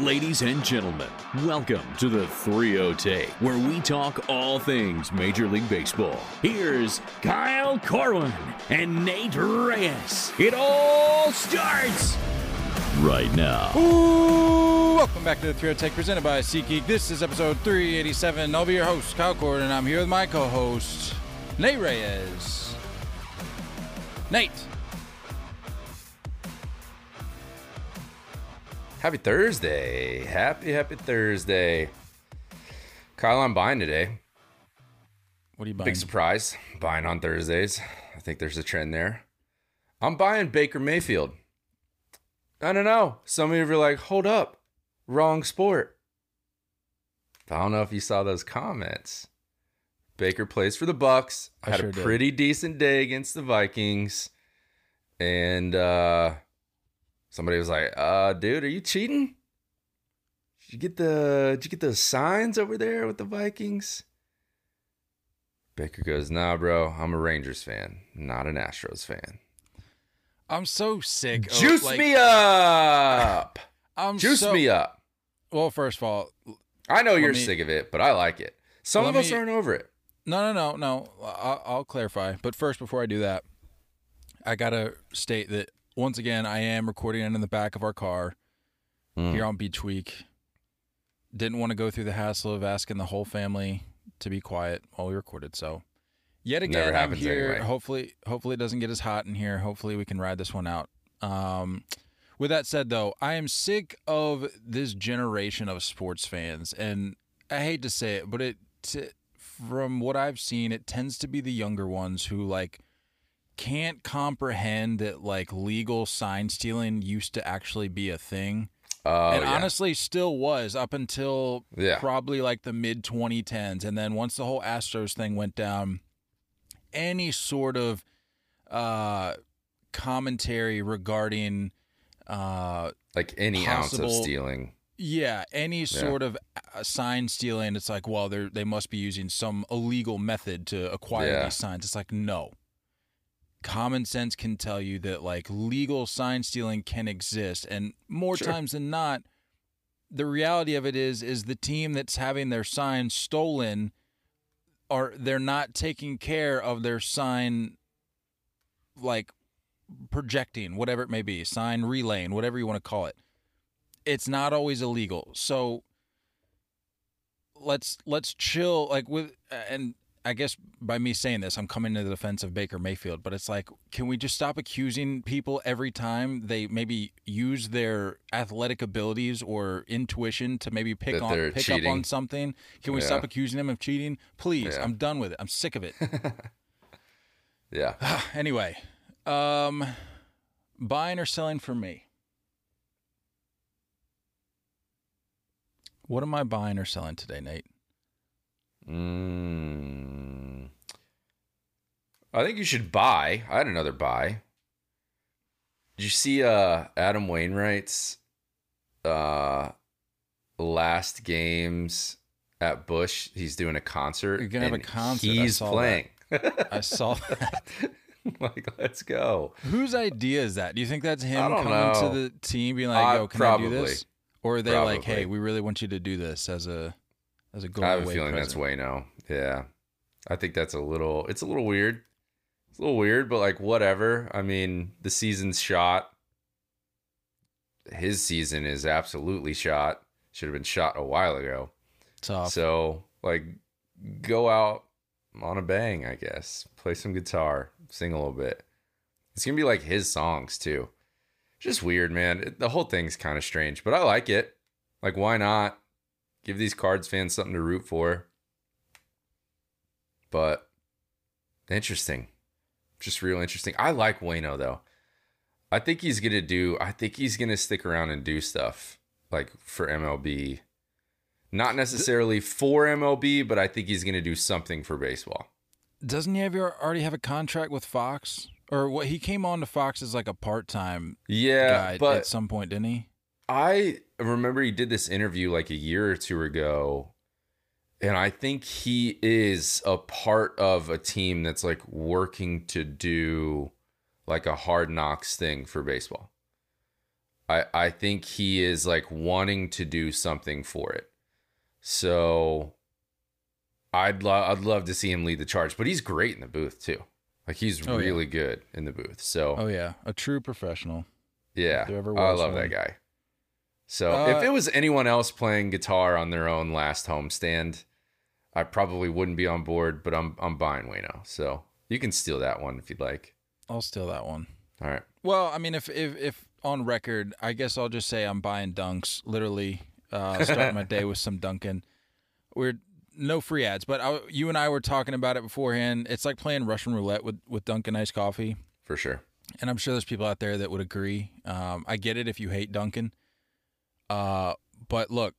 Ladies and gentlemen, welcome to the 3 Take, where we talk all things Major League Baseball. Here's Kyle Corwin and Nate Reyes. It all starts right now. Ooh, welcome back to the 3 Take presented by SeatGeek. This is episode 387. I'll be your host, Kyle Corwin, and I'm here with my co host, Nate Reyes. Nate. Happy Thursday. Happy, happy Thursday. Kyle, I'm buying today. What are you buying? Big surprise. Buying on Thursdays. I think there's a trend there. I'm buying Baker Mayfield. I don't know. Some of you are like, hold up. Wrong sport. I don't know if you saw those comments. Baker plays for the Bucs. I Had sure a did. pretty decent day against the Vikings. And uh somebody was like, uh, dude, are you cheating? Did you get the did you get those signs over there with the Vikings? Baker goes, nah, bro, I'm a Rangers fan, not an Astros fan. I'm so sick. of, Juice like, me up. I'm Juice so- me up. Well, first of all, I know you're me- sick of it, but I like it. Some of us me- aren't over it. No, no, no, no. I'll, I'll clarify. But first, before I do that, I gotta state that once again, I am recording it in the back of our car Mm. here on Beach Week. Didn't want to go through the hassle of asking the whole family to be quiet while we recorded. So, yet again, I'm here. anyway. Hopefully, hopefully it doesn't get as hot in here. Hopefully, we can ride this one out. Um, with that said, though, I am sick of this generation of sports fans, and I hate to say it, but it t- from what I've seen, it tends to be the younger ones who like can't comprehend that like legal sign stealing used to actually be a thing. Oh, and yeah. honestly still was up until Yeah. probably like the mid 2010s and then once the whole Astros thing went down any sort of uh commentary regarding uh like any ounce of stealing. yeah, any sort of uh, sign stealing, it's like, well, they they must be using some illegal method to acquire these signs. It's like, no. Common sense can tell you that like legal sign stealing can exist, and more Sure. times than not, the reality of it is is the team that's having their sign stolen are they're not taking care of their sign like projecting whatever it may be sign relaying whatever you want to call it it's not always illegal. So let's let's chill like with and I guess by me saying this I'm coming to the defense of Baker Mayfield, but it's like can we just stop accusing people every time they maybe use their athletic abilities or intuition to maybe pick That on pick up on something? Can we Yeah. stop accusing them of cheating? Please, Yeah. I'm done with it. I'm sick of it. Yeah. anyway, um buying or selling for me. What am I buying or selling today, Nate? Mm. I think you should buy. I had another buy. Did you see uh Adam Wainwright's uh last games at Busch? He's doing a concert. You're gonna have a concert. He's saw playing. I saw that. like, let's go. Whose idea is that? Do you think that's him I coming to the team being like, Uh, "Yo, can I do this?" Or are they like, "Hey, we really want you to do this as a as a going I have a feeling that's present." Wayno. Yeah. I think that's a little it's a little weird. It's a little weird, but like whatever. I mean, the season's shot. his season is absolutely shot. Should have been shot a while ago. Tough. So like, go out on a bang, I guess. Play some guitar, sing a little bit. It's gonna be like his songs too. Just weird, man. It- the whole thing's kind of strange, but I like it. Like, why not give these Cards fans something to root for? But interesting, just real interesting. I like Wayno though. I think he's gonna do. I think he's gonna stick around and do stuff like for MLB. Not necessarily for MLB, but I think he's gonna do something for baseball. Doesn't he have your, already have a contract with Fox? Or what? He came on to Fox as like a part time Yeah, guy but at some point, didn't he? I remember he did this interview like a year or two ago, and I think he is a part of a team that's like working to do like a hard knocks thing for baseball. I I think he is like wanting to do something for it. So I'd love I'd love to see him lead the charge, but he's great in the booth too. Like he's Oh, yeah. really good in the booth. So Oh yeah, a true professional. yeah, ever oh, I love one. that guy. So Uh, if it was anyone else playing guitar on their own last homestand, I probably wouldn't be on board. But I'm I'm buying Wayno, so you can steal that one if you'd like. I'll steal that one. All right, Well, I mean, if if if on record, I guess I'll just say I'm buying dunks. Literally, uh, starting my day with some Dunkin'. We're no free ads, but I, you and I were talking about it beforehand. It's like playing Russian roulette with with Dunkin' iced coffee, for sure. and I'm sure there's people out there that would agree. Um, I get it if you hate Dunkin', uh, but look,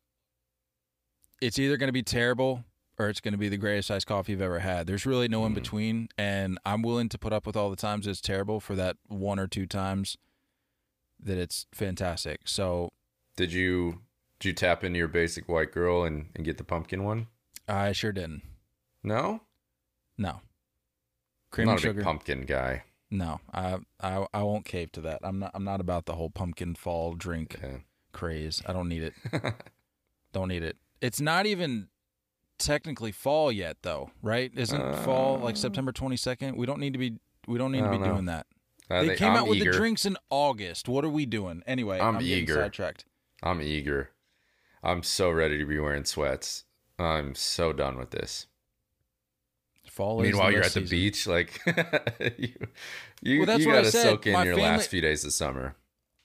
it's either going to be terrible or it's going to be the greatest iced coffee you've ever had. There's really no in between, and I'm willing to put up with all the times it's terrible for that one or two times that it's fantastic. So Did you did you tap into your basic white girl and, and get the pumpkin one? I sure didn't. No, No. Cream I'm and not a sugar. big pumpkin guy. No, I, I I won't cave to that. I'm not I'm not about the whole pumpkin fall drink Yeah. Craze. I don't need it. don't need it. It's not even technically fall yet though, right? Isn't fall like September 22nd? We don't need to be we don't need Uh, I to be don't know. doing that. I they think- came I'm out with the drinks in August. What are we doing? Anyway, I'm I'm, eager. sidetracked. I'm eager. I'm so ready to be wearing sweats. I'm so done with this. Fall is Meanwhile, you're at the season. beach, like you, you, Well, that's you gotta soak in My your family- last few days of summer.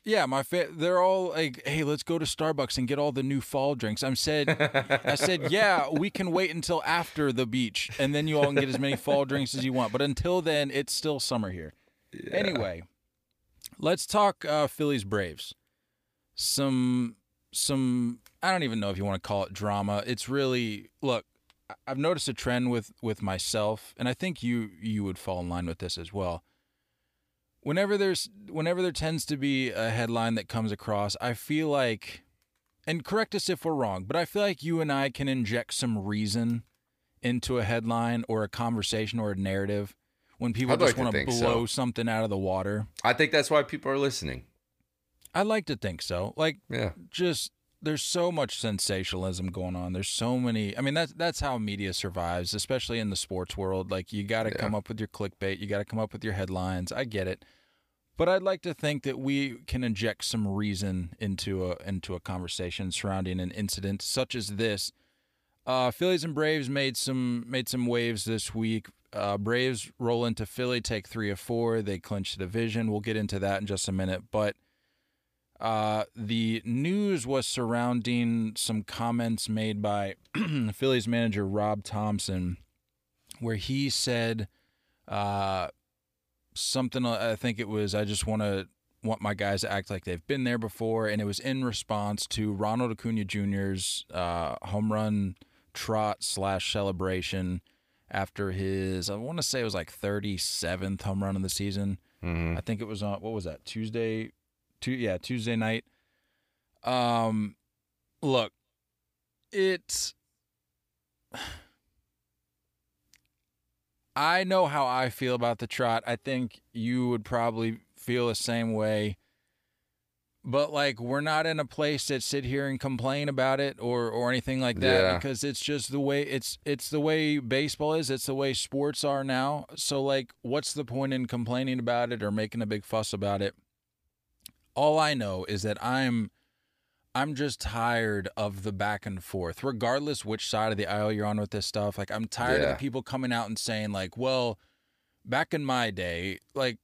Yeah, my fa- they're all like, "Hey, let's go to Starbucks and get all the new fall drinks." I'm said, I said, "Yeah, we can wait until after the beach, and then you all can get as many fall drinks as you want. But until then, it's still summer here." Anyway, let's talk uh, Phillies Braves. Some, some. I don't even know if you want to call it drama. It's really look. I've noticed a trend with with myself, and I think you you would fall in line with this as well whenever there's whenever there tends to be a headline that comes across, I feel like and correct us if we're wrong, but I feel like you and I can inject some reason into a headline or a conversation or a narrative when people I'd just like want to think so. blow something out of the water. I think that's why people are listening. I like to think so. Like Yeah, just there's so much sensationalism going on. There's so many. I mean, that's that's how media survives, especially in the sports world. Like you got to Yeah. come up with your clickbait. You got to come up with your headlines. I get it, but I'd like to think that we can inject some reason into a into a conversation surrounding an incident such as this. Uh, Phillies and Braves made some made some waves this week. Uh, Braves roll into Philly, take three of four. They clinch the division. We'll get into that in just a minute, but uh, the news was surrounding some comments made by Phillies manager Rob Thompson, where he said uh, something. I think it was, "I just want to want my guys to act like they've been there before," and it was in response to Ronald Acuna Jr.'s uh, home run trot slash celebration after his, I want to say it was like 37th home run of the season. Mhm. I think it was on what was that Tuesday, two yeah Tuesday night. Um, look, it's. I know how I feel about the trot. I think you would probably feel the same way. But like we're not in a place that sit here and complain about it or or anything like that Yeah. because it's just the way it's it's the way baseball is, it's the way sports are now. So like what's the point in complaining about it or making a big fuss about it? all I know is that I'm I'm just tired of the back and forth, regardless which side of the aisle you're on with this stuff. Like I'm tired of the people coming out and saying like, "Well, back in my day, like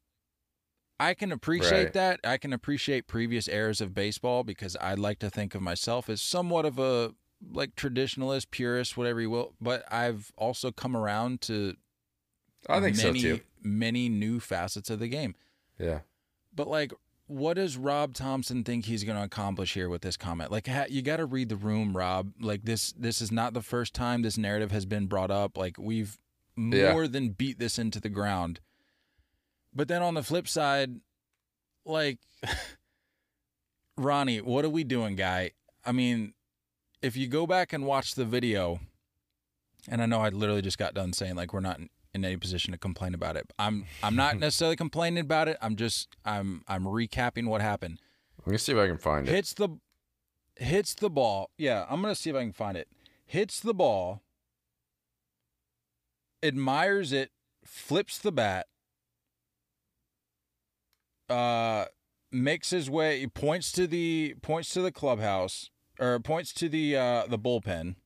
I can appreciate Right. that. I can appreciate previous eras of baseball because I like to think of myself as somewhat of a like traditionalist, purist, whatever you will. But I've also come around to I think many, so too. many new facets of the game. Yeah. But like, what does Rob Thompson think he's going to accomplish here with this comment? Like, ha- you got to read the room, Rob. Like this, this is not the first time this narrative has been brought up. Like we've Yeah. more than beat this into the ground. But then on the flip side, like, Ronnie, what are we doing, guy? I mean, if you go back and watch the video, and I know I literally just got done saying like we're not in, any position to complain about it. I'm I'm not necessarily complaining about it. I'm just I'm I'm recapping what happened. Let me see if I can find it. Hits the hits the ball. Yeah, I'm gonna see if I can find it. Hits the ball. Admires it. Flips the bat. Uh, makes his way. He points to the points to the clubhouse or points to the uh the bullpen.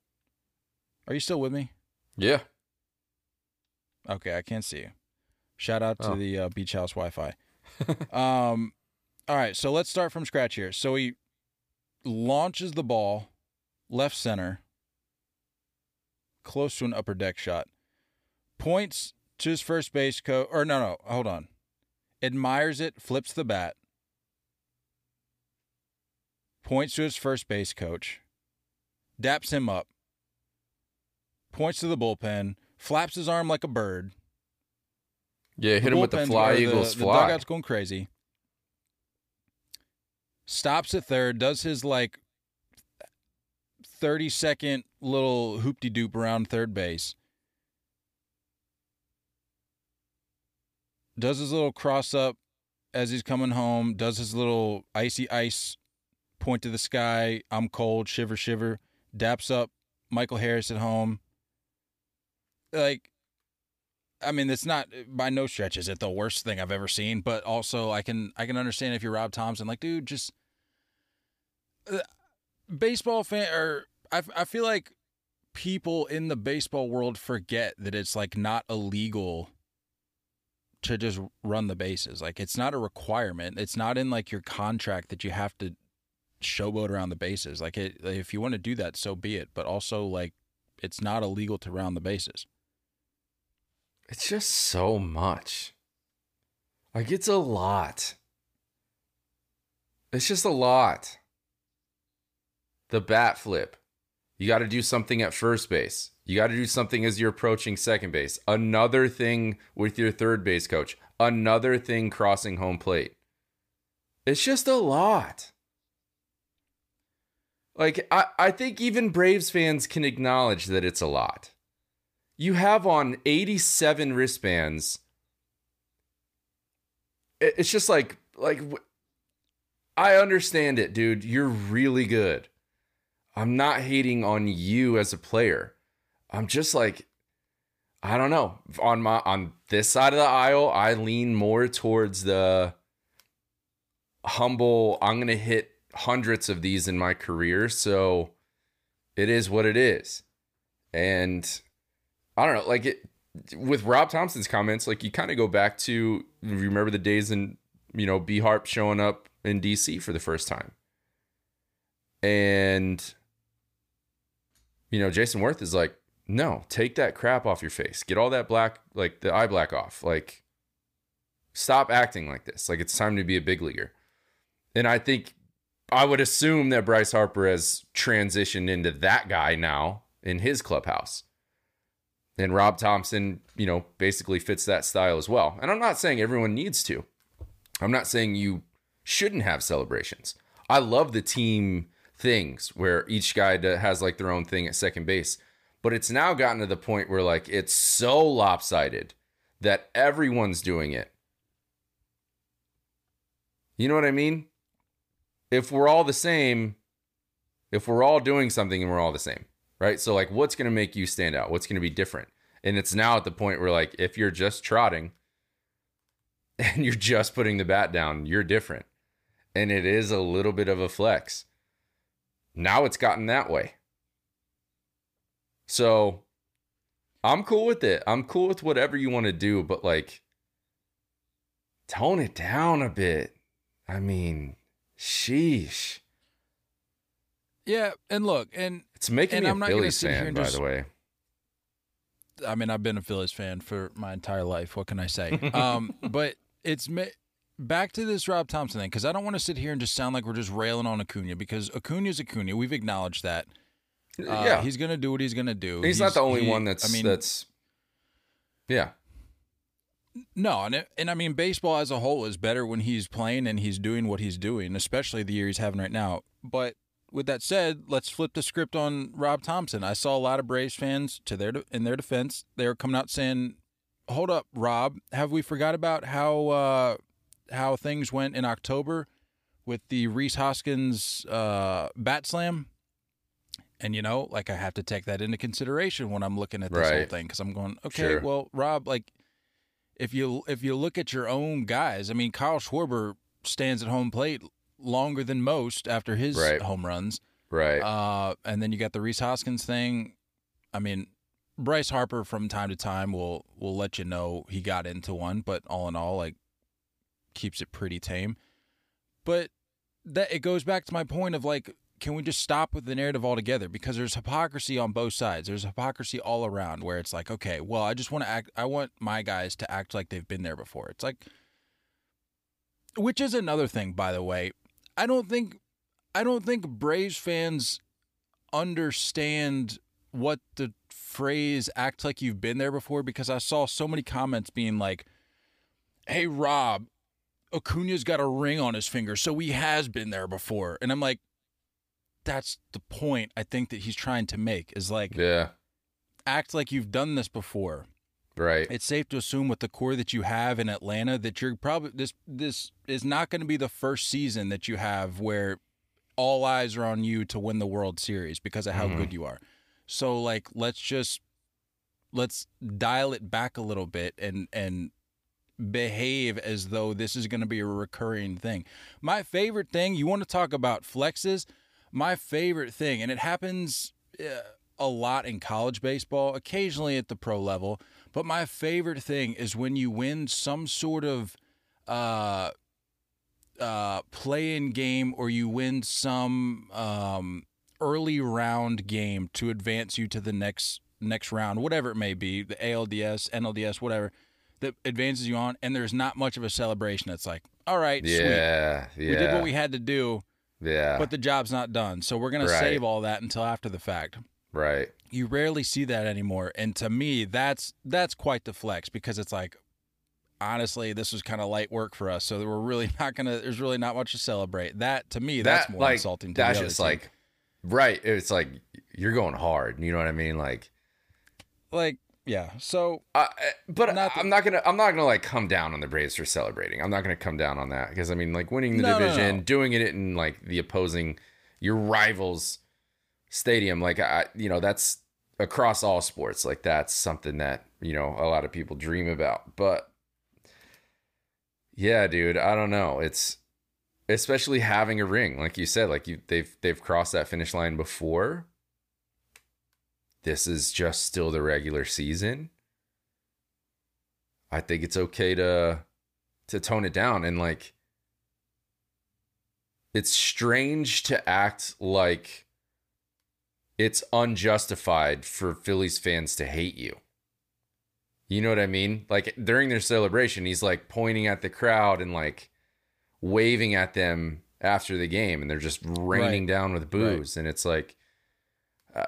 Are you still with me? Yeah. Okay, I can't see you. Shout out to Oh. the uh, beach house Wi-Fi. um, all right, so let's start from scratch here. So he launches the ball left center, close to an upper deck shot. Points to his first base coach, or no, no, hold on. Admires it, flips the bat. Points to his first base coach. Daps him up. Points to the bullpen. Flaps his arm like a bird. Yeah, hit him with the fly or eagles the, fly. The dugout's going crazy. Stops at third, does his like 30 second little hoopty doop around third base. Does his little cross up as he's coming home, does his little icy ice point to the sky, I'm cold, shiver, shiver, daps up Michael Harris at home. Like, I mean, it's not by no stretch is it the worst thing I've ever seen, but also I can I can understand if you're Rob Thompson, like, dude, just uh, baseball fan or I I feel like people in the baseball world forget that it's like not illegal to just run the bases. Like it's not a requirement. It's not in like your contract that you have to showboat around the bases. Like it, if you want to do that, so be it. But also like it's not illegal to round the bases. It's just so much. Like it's a lot. It's just a lot. The bat flip. You got to do something at first base. You got to do something as you're approaching second base. Another thing with your third base coach. Another thing crossing home plate. It's just a lot. Like I, I think even Braves fans can acknowledge that it's a lot. You have on 87 wristbands. It's just like like I understand it, dude. You're really good. I'm not hating on you as a player. I'm just like I don't know. On my on this side of the aisle, I lean more towards the humble, I'm going to hit hundreds of these in my career, so it is what it is. And I don't know, like it with Rob Thompson's comments, like you kind of go back to remember the days in you know B Harp showing up in DC for the first time, and you know Jayson Werth is like, no, take that crap off your face, get all that black like the eye black off, like stop acting like this, like it's time to be a big leaguer, and I think I would assume that Bryce Harper has transitioned into that guy now in his clubhouse. And Rob Thompson, you know, basically fits that style as well. And I'm not saying everyone needs to. I'm not saying you shouldn't have celebrations. I love the team things where each guy has like their own thing at second base. But it's now gotten to the point where like it's so lopsided that everyone's doing it. You know what I mean? If we're all the same, if we're all doing something and we're all the same, right? So like what's going to make you stand out? What's going to be different? And it's now at the point where like if you're just trotting and you're just putting the bat down, you're different. and it is a little bit of a flex. Now it's gotten that way. So I'm cool with it. I'm cool with whatever you want to do, but like tone it down a bit. I mean, sheesh. Yeah, and look, and It's making And me I'm a Phillies fan, by just- the way. I mean, I've been a Phillies fan for my entire life. What can I say? um, but it's back to this Rob Thompson thing because I don't want to sit here and just sound like we're just railing on Acuna because Acuna's Acuna. We've acknowledged that. Uh, yeah. he's gonna do what he's gonna do. He's, not the only he- one that's I mean, that's Yeah. no, and it- and I mean, baseball as a whole is better when he's playing and he's doing what he's doing, especially the year he's having right now. But with that said, let's flip the script on Rob Thompson. I saw a lot of Braves fans to their in their defense, they were coming out saying, "Hold up, Rob, have we forgot about how uh, how things went in October with the Rhys Hoskins uh, bat slam?" And you know, like I have to take that into consideration when I'm looking at this whole thing because I'm going, okay, Sure. well, Rob, like if you if you look at your own guys, I mean, Kyle Schwarber stands at home plate longer than most after his Right. home runs. Right. Uh, and then you got the Rhys Hoskins thing. I mean, Bryce Harper from time to time will will let you know he got into one, but all in all, like keeps it pretty tame. But that it goes back to my point of like, can we just stop with the narrative altogether? Because there's hypocrisy on both sides. There's hypocrisy all around where it's like, okay, well, I just want to act. I want my guys to act like they've been there before. It's like, which is another thing, by the way. I don't think, I don't think Braves fans understand what the phrase "act like you've been there before" because I saw so many comments being like, "Hey, Rob, Acuna's got a ring on his finger, so he has been there before," and I'm like, that's the point I think that he's trying to make is like yeah. act like you've done this before. Right. It's safe to assume with the core that you have in Atlanta that you're probably this this is not going to be the first season that you have where all eyes are on you to win the World Series because of how Mhm. good you are. So like let's just let's dial it back a little bit and and behave as though this is going to be a recurring thing. My favorite thing, you want to talk about flexes? My favorite thing and it happens uh, a lot in college baseball, occasionally at the pro level, but my favorite thing is when you win some sort of uh uh play-in game or you win some um early round game to advance you to the next next round, whatever it may be, the ALDS, NLDS, whatever, that advances you on and there's not much of a celebration. It's like, all right, sweet. yeah. Yeah. We did what we had to do, yeah. but the job's not done. So we're going to Right. save all that until after the fact right. You rarely see that anymore and to me that's that's quite the flex because it's like honestly this was kind of light work for us so we're really not gonna there's really not much to celebrate that to me that's that more like insulting to that's the just like right. It's like you're going hard. You know what I mean? Like like yeah so Uh, but Not that- I'm not gonna. I'm not gonna like come down on the Braves for celebrating. I'm not gonna come down on that because I mean, like winning the No, no, division, no. doing it in like the opposing your rivals' stadium, like I, you know, that's across all sports. Like that's something that you know a lot of people dream about. But yeah, dude, I don't know. It's especially having a ring, like you said, like you they've they've crossed that finish line before. This is just still the regular season. I think it's okay to to tone it down and like it's strange to act like it's unjustified for Phillies fans to hate you. You know what I mean? Like during their celebration, he's like pointing at the crowd and like waving at them after the game, and they're just raining Right. down with booze, and it's like uh,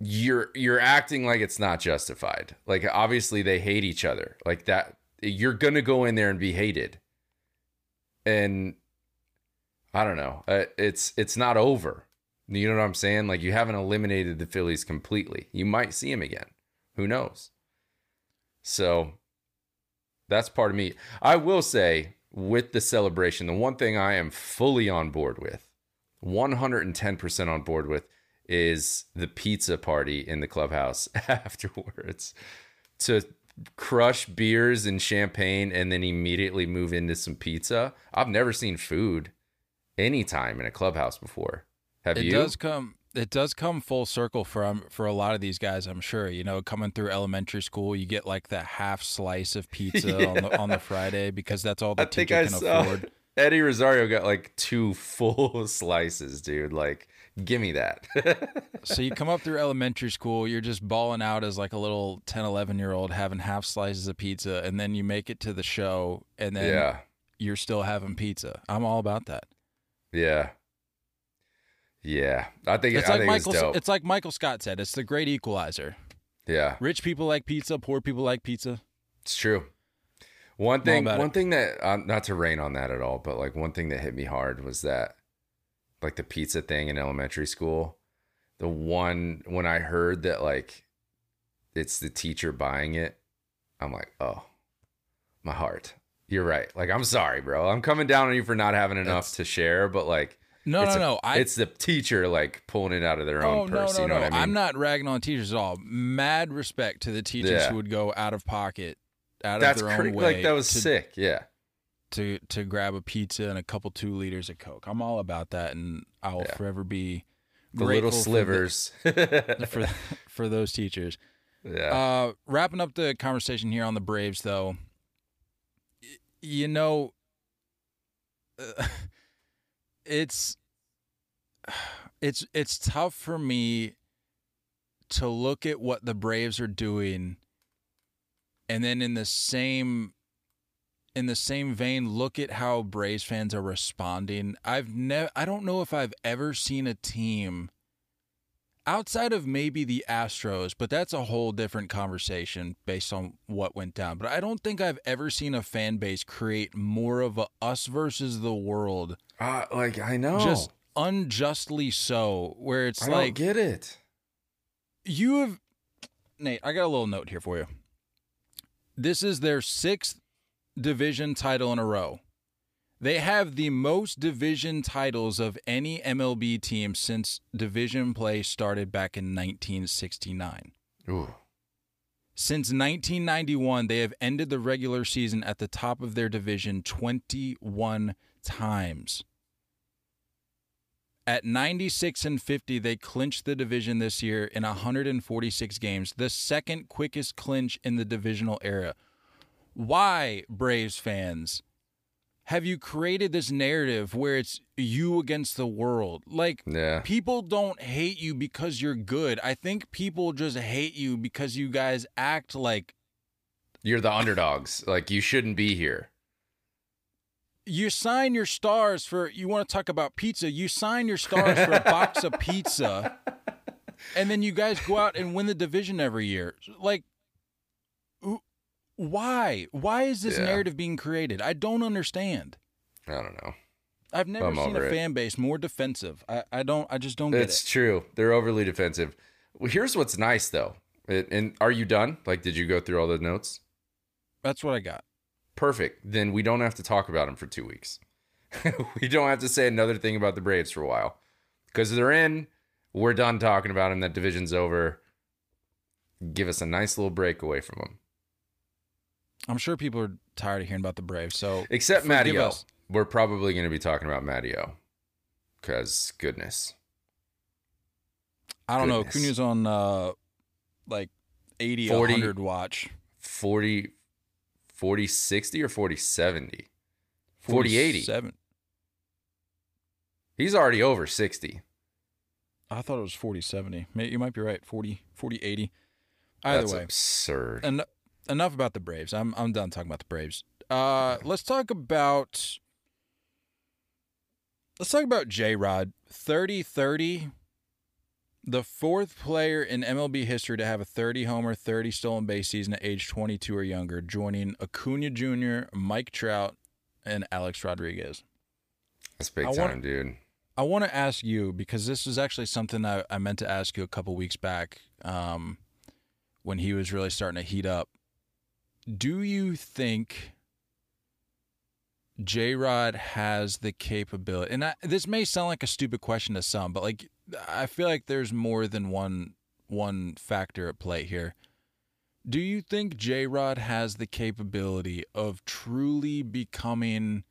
you're you're acting like it's not justified. Like obviously they hate each other. Like that, you're gonna go in there and be hated, and I don't know. Uh, it's it's not over. You know what I'm saying? Like you haven't eliminated the Phillies completely. You might see him again. Who knows? So that's part of me. I will say with the celebration, the one thing I am fully on board with, 110% on board with, is the pizza party in the clubhouse afterwards. To crush beers and champagne and then immediately move into some pizza. I've never seen food anytime in a clubhouse before. Have it you? does come it does come full circle for um, for a lot of these guys i'm sure you know coming through elementary school you get like the half slice of pizza Yeah. on, the, on the friday because that's all the I teacher I can saw afford Eddie Rosario got like two full slices, dude. Like, give me that. so you come up through elementary school you're just balling out as like a little 10 11 year old having half slices of pizza and then you make it to the show and then yeah. you're still having pizza i'm all about that Yeah. Yeah. I think it's I like think michael it's dope. it's like michael scott said it's the great equalizer yeah. rich people like pizza poor people like pizza It's true. One thing, one it. thing that um, not to rain on that at all, but like one thing that hit me hard was that, like the pizza thing in elementary school. The one when I heard that like, it's the teacher buying it, I'm like, oh, my heart. You're right. Like, I'm sorry, bro. I'm coming down on you for not having enough That's- to share, but like, no it's no a- no i it's the teacher like pulling it out of their Oh own purse. no, no, you know no! what I mean? I'm not ragging on teachers at all. Mad respect to the teachers Yeah. who would go out of pocket, out That's of their cra- own way, like that was to, sick. Yeah. to to grab a pizza and a couple two liters of Coke. I'm all about that, and I'll Yeah. forever be The little grateful for slivers. the- for for those teachers. yeah. Uh, wrapping up the conversation here on the Braves, though, you know, uh, it's it's it's tough for me to look at what the Braves are doing, and then in the same in the same vein, look at how Braves fans are responding. I've never, I don't know if I've ever seen a team outside of maybe the Astros, but that's a whole different conversation based on what went down. But I don't think I've ever seen a fan base create more of a us versus the world, Uh, like I know. just unjustly so, where it's I like don't get it. you have Nate, I got a little note here for you. This is their sixth division title in a row. They have the most division titles of any MLB team since division play started back in 1969. Ooh. Since 1991, they have ended the regular season at the top of their division 21 times. At 96 and 50, they clinched the division this year in 146 games, the second quickest clinch in the divisional era. Why, Braves fans, have you created this narrative where it's you against the world? Like, Yeah. people don't hate you because you're good. I think people just hate you because you guys act like You're the underdogs. Like you shouldn't be here. you sign your stars for you want to talk about pizza you sign your stars for a box of pizza and then you guys go out and win the division every year like why why is this Yeah. narrative being created i don't understand I don't know. i've never I'm seen a it. fan base more defensive i, I don't i just don't get It's it true. They're overly defensive. Well, here's what's nice though. It, and are you done? Like, did you go through all the notes? that's what i got Perfect. Then we don't have to talk about them for two weeks. we don't have to say another thing about the Braves for a while because they're in. We're done talking about them. That division's over. Give us a nice little break away from them. I'm sure people are tired of hearing about the braves so Except Mattio. We're probably going to be talking about Mattio because goodness. i don't know Goodness. Cuna's on uh like 80 40. 100 watch 40, 40 60 or 40 70? 40 80. 47. He's already over 60. I thought it was 40 70. May- You might be right. 40 40 80. Either That's way, absurd. en- enough about the Braves. I'm I'm done talking about the Braves. Uh, let's talk about let's talk about J Rod 30 30. The fourth player in MLB history to have a 30 homer, 30 stolen base season at age 22 or younger, joining Acuna Jr., Mike Trout, and Alex Rodriguez. That's big I time, wanna- dude. I want to ask you because this is actually something I, I meant to ask you a couple weeks back um, when he was really starting to heat up. Do you think J Rod has the capability? And I, this may sound like a stupid question to some, but like I feel like there's more than one one factor at play here. Do you think J Rod has the capability of truly becoming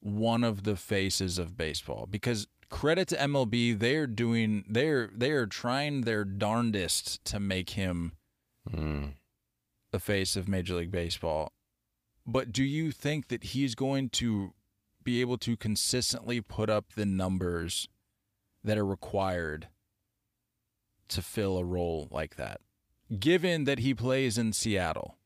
one of the faces of baseball? Because credit to MLB, they're doing they're they're trying their darndest to make him Mm. The face of Major League Baseball. But do you think that he's going to be able to consistently put up the numbers that are required to fill a role like that? Given that he plays in Seattle.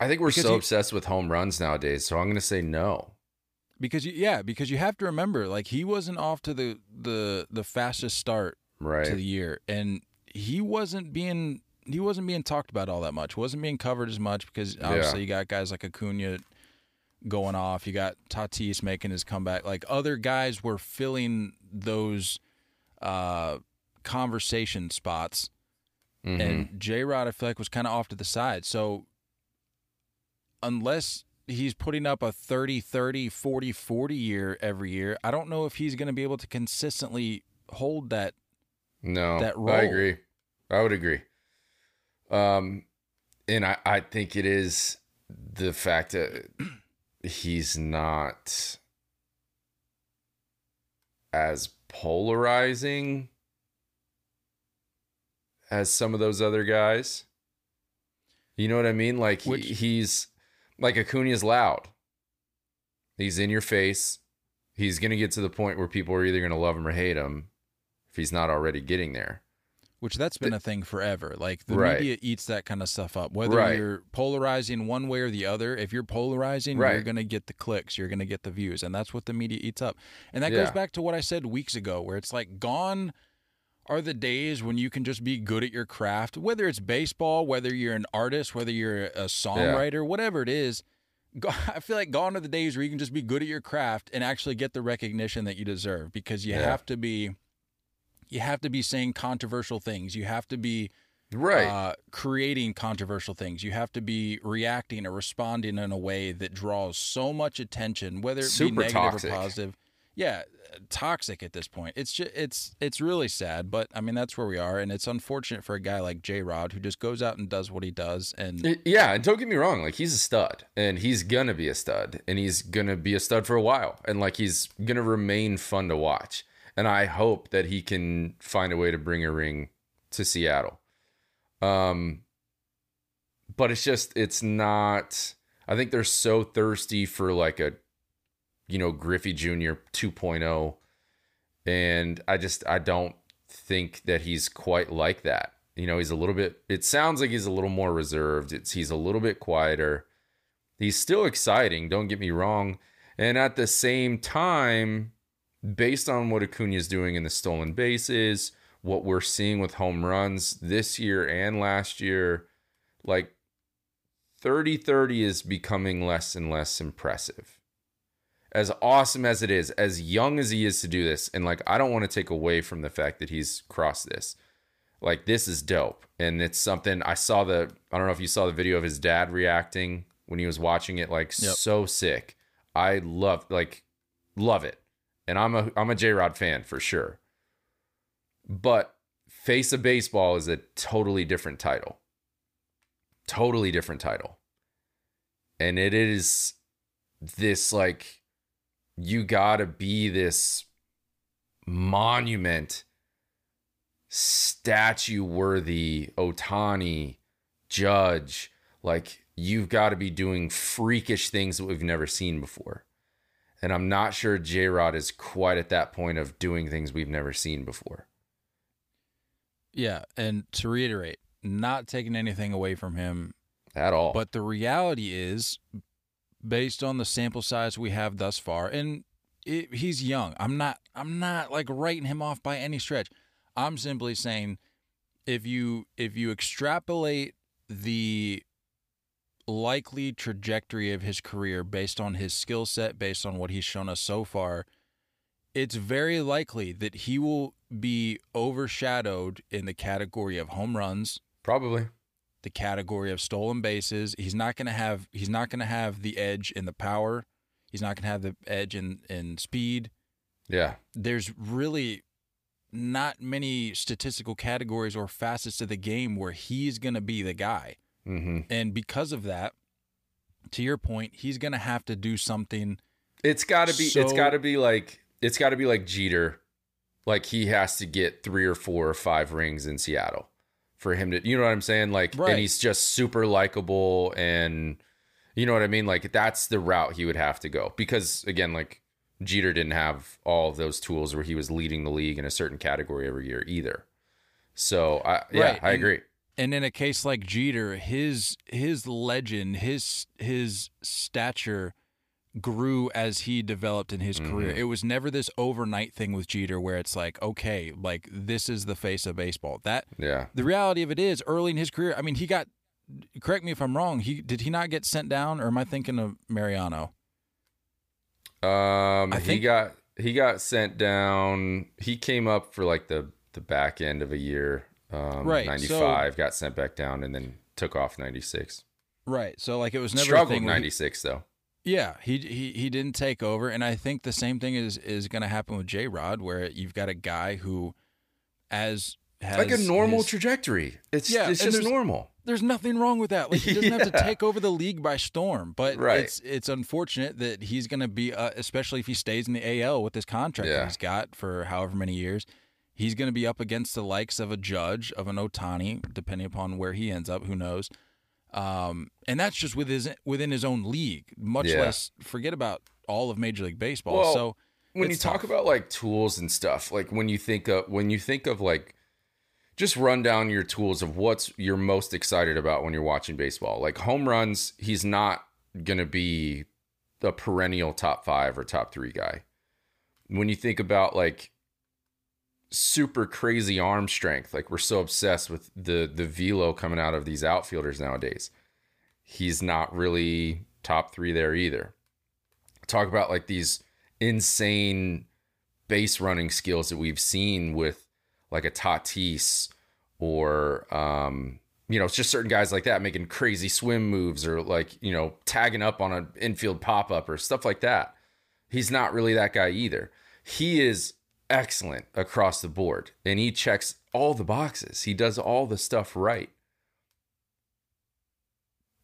I think we're Because so you- obsessed with home runs nowadays, so I'm going to say no. Because you, yeah, because you have to remember, like he wasn't off to the the the fastest start Right. to the year, and he wasn't being he wasn't being talked about all that much. wasn't being covered as much because obviously you got guys like Acuna going off. You got Tatis making his comeback. Like other guys were filling those uh, conversation spots, Mhm. and J Rod I feel like was kind of off to the side. So unless he's putting up a 30 30 40 40 year every year, I don't know if he's going to be able to consistently hold that No, that I agree. I would agree. Um, and I, I think it is the fact that he's not as polarizing as some of those other guys. You know what I mean? Like he- he's like Acuna's loud. He's in your face. He's gonna get to the point where people are either gonna love him or hate him if he's not already getting there. which that's been a thing forever. Like the Right. media eats that kind of stuff up. Whether Right. you're polarizing one way or the other, if you're polarizing, you're going to get the clicks, you're going to get the views, and that's what the media eats up. And that Yeah. goes back to what I said weeks ago, where it's like gone are the days when you can just be good at your craft, whether it's baseball, whether you're an artist, whether you're a songwriter, whatever it is. Go- I feel like gone are the days where you can just be good at your craft and actually get the recognition that you deserve because you Yeah. have to be you have to be saying controversial things. You have to be Right. uh, creating controversial things. You have to be reacting or responding in a way that draws so much attention, whether it Super be negative toxic. or positive. Yeah, toxic at this point. It's just it's it's really sad, but I mean that's where we are, and it's unfortunate for a guy like J Rod who just goes out and does what he does, and Yeah, and don't get me wrong, like he's a stud and he's gonna be a stud and he's gonna be a stud for a while and like he's gonna remain fun to watch. And I hope that he can find a way to bring a ring to Seattle. Um but it's just it's not I think they're so thirsty for like a you know Griffey Jr. 2.0 and I just I don't think that he's quite like that. You know, he's a little bit it sounds like he's a little more reserved. It's he's a little bit quieter. He's still exciting, don't get me wrong. And at the same time, based on what Acuna's doing in the stolen bases, what we're seeing with home runs this year and last year, like 30 30 is becoming less and less impressive. As awesome as it is, as young as he is to do this, and like I don't want to take away from the fact that he's crossed this. Like this is dope. And it's something I saw the I don't know if you saw the video of his dad reacting when he was watching it, like Yep. so sick. I love like love it. And I'm a I'm a J Rod fan for sure. But Face of Baseball is a totally different title. Totally different title. And it is this like you gotta be this monument statue worthy Ohtani judge like you've got to be doing freakish things that we've never seen before and i'm not sure j-rod is quite at that point of doing things we've never seen before yeah. And to reiterate, not taking anything away from him at all But the reality is, based on the sample size we have thus far, and it, he's young. I'm not. I'm not like writing him off by any stretch. I'm simply saying, if you if you extrapolate the likely trajectory of his career based on his skill set, based on what he's shown us so far, it's very likely that he will be overshadowed in the category of home runs, probably the category of stolen bases. He's not going to have he's not to have the edge in the power. He's not going to have the edge in in speed. yeah There's really not many statistical categories or facets of the game where he's going to be the guy. Mm-hmm. And because of that, to your point, he's going to have to do something. It's got to be. it's So- got to be like. It's got to be like Jeter. Like he has to get three or four or five rings in Seattle for him to. You know what I'm saying? Like, Right. and he's just super likable, and you know what I mean. Like that's the route he would have to go because again, like Jeter didn't have all of those tools where he was leading the league in a certain category every year either. So I yeah, Right, I and- agree. And in a case like Jeter, his his legend, his his stature grew as he developed in his career. Mm-hmm. It was never this overnight thing with Jeter where it's like, okay, like this is the face of baseball. That Yeah. the reality of it is early in his career, I mean, he got correct me if I'm wrong, he did he not get sent down or am I thinking of Mariano? Um, I he got he got sent down. He came up for like the the back end of a year. Um, Right, 95, so- got sent back down and then took off ninety six. Right. So like it was never Struggled thing where he- ninety six though. Yeah, he he he didn't take over, and I think the same thing is is going to happen with J Rod, where you've got a guy who, as has Like a normal his- trajectory. It's Yeah, it's just normal. there's nothing wrong with that. Like he doesn't have to take over the league by storm, but Right. it's it's unfortunate that he's going to be, uh, especially if he stays in the AL with this contract that Yeah. he's got for however many years. He's going to be up against the likes of a Judge, of an Ohtani, depending upon where he ends up. Who knows? Um, and that's just with his within his own league. Much Yeah. less forget about all of Major League Baseball. Well, so when you it's talk about like tools and stuff, like when you think of when you think of like just run down your tools of what's you're most excited about when you're watching baseball. Like home runs, he's not gonna be a perennial top five or top three guy. When you think about like super crazy arm strength, like we're so obsessed with the the velo coming out of these outfielders nowadays. He's not really top three there either. Talk about like these insane base running skills that we've seen with like a Tatis or um you know it's just certain guys like that making crazy swim moves or like you know tagging up on an infield pop up or stuff like that. He's not really that guy either. He is excellent across the board. And he checks all the boxes. He does all the stuff right.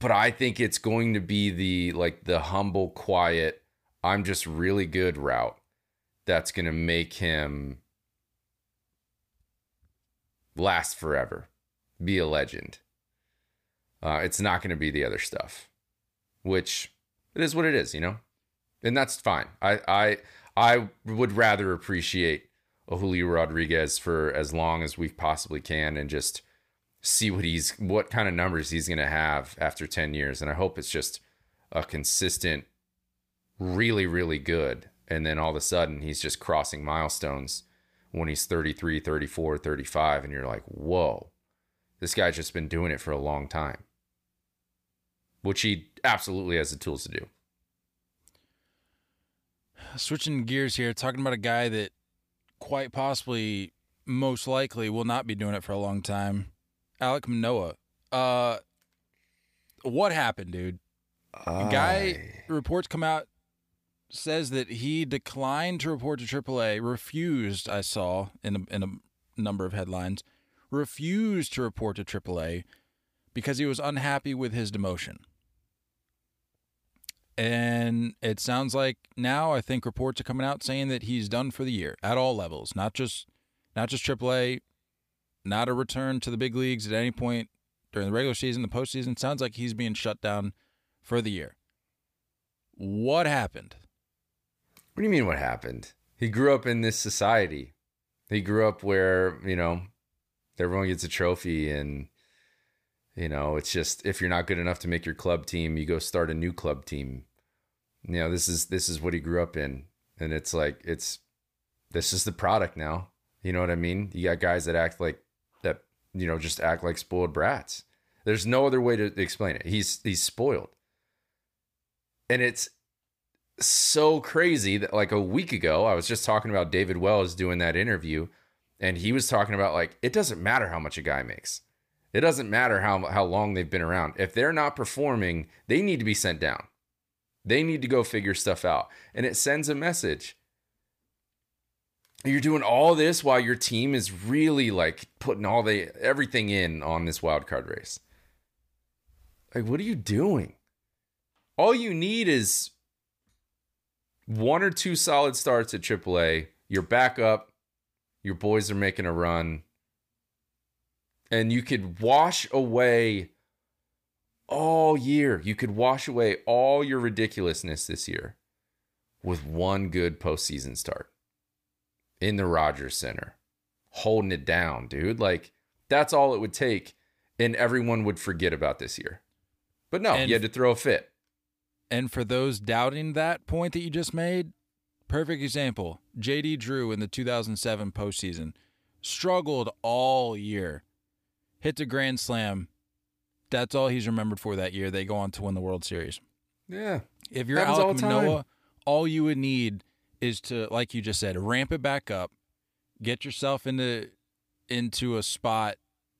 But I think it's going to be the like the humble, quiet, I'm just really good route that's going to make him last forever, be a legend. Uh, it's not going to be the other stuff, which it is what it is, you know, and that's fine. I I I would rather appreciate a Julio Rodriguez for as long as we possibly can, and just see what he's what kind of numbers he's going to have after 10 years. And i hope it's just a consistent really really good. And then all of a sudden he's just crossing milestones when he's 33 34 35 and you're like whoa this guy's just been doing it for a long time which he absolutely has the tools to do switching gears here, talking about a guy that quite possibly, most likely, will not be doing it for a long time. Alek Manoah. Uh, what happened, dude? A guy reports come out says that he declined to report to AAA. Refused. I saw in a, in a number of headlines. Refused to report to AAA because he was unhappy with his demotion. And it sounds like now I think reports are coming out saying that he's done for the year at all levels, not just not just AAA, not a return to the big leagues at any point during the regular season, the postseason. Sounds like he's being shut down for the year. What happened? What do you mean what happened? He grew up in this society. He grew up where, you know, everyone gets a trophy and you know, it's just if you're not good enough to make your club team, you go start a new club team. You know, this is this is what he grew up in. And it's like it's this is the product now. You know what I mean? You got guys that act like that, you know, just act like spoiled brats. There's no other way to explain it. He's he's spoiled. And it's so crazy that like a week ago, I was just talking about David Wells doing that interview, and he was talking about like it doesn't matter how much a guy makes. It doesn't matter how how long they've been around. If they're not performing, they need to be sent down. They need to go figure stuff out. And it sends a message. You're doing all this while your team is really like putting all the everything in on this wild card race. Like, what are you doing? All you need is one or two solid starts at AAA. You're back up. Your boys are making a run. And you could wash away all year. You could wash away all your ridiculousness this year with one good postseason start in the Rogers Center, holding it down, dude. Like, that's all it would take, and everyone would forget about this year. But no, And- you had to throw a fit. And for those doubting that point that you just made, perfect example. JD Drew in the 2007 postseason struggled all year, hit the grand slam. That's all he's remembered for that year. They go on to win the World Series. Yeah. If you're Happens all Alek the. Manoah, all you would need is to, like you just said, ramp it back up, get yourself into into a spot,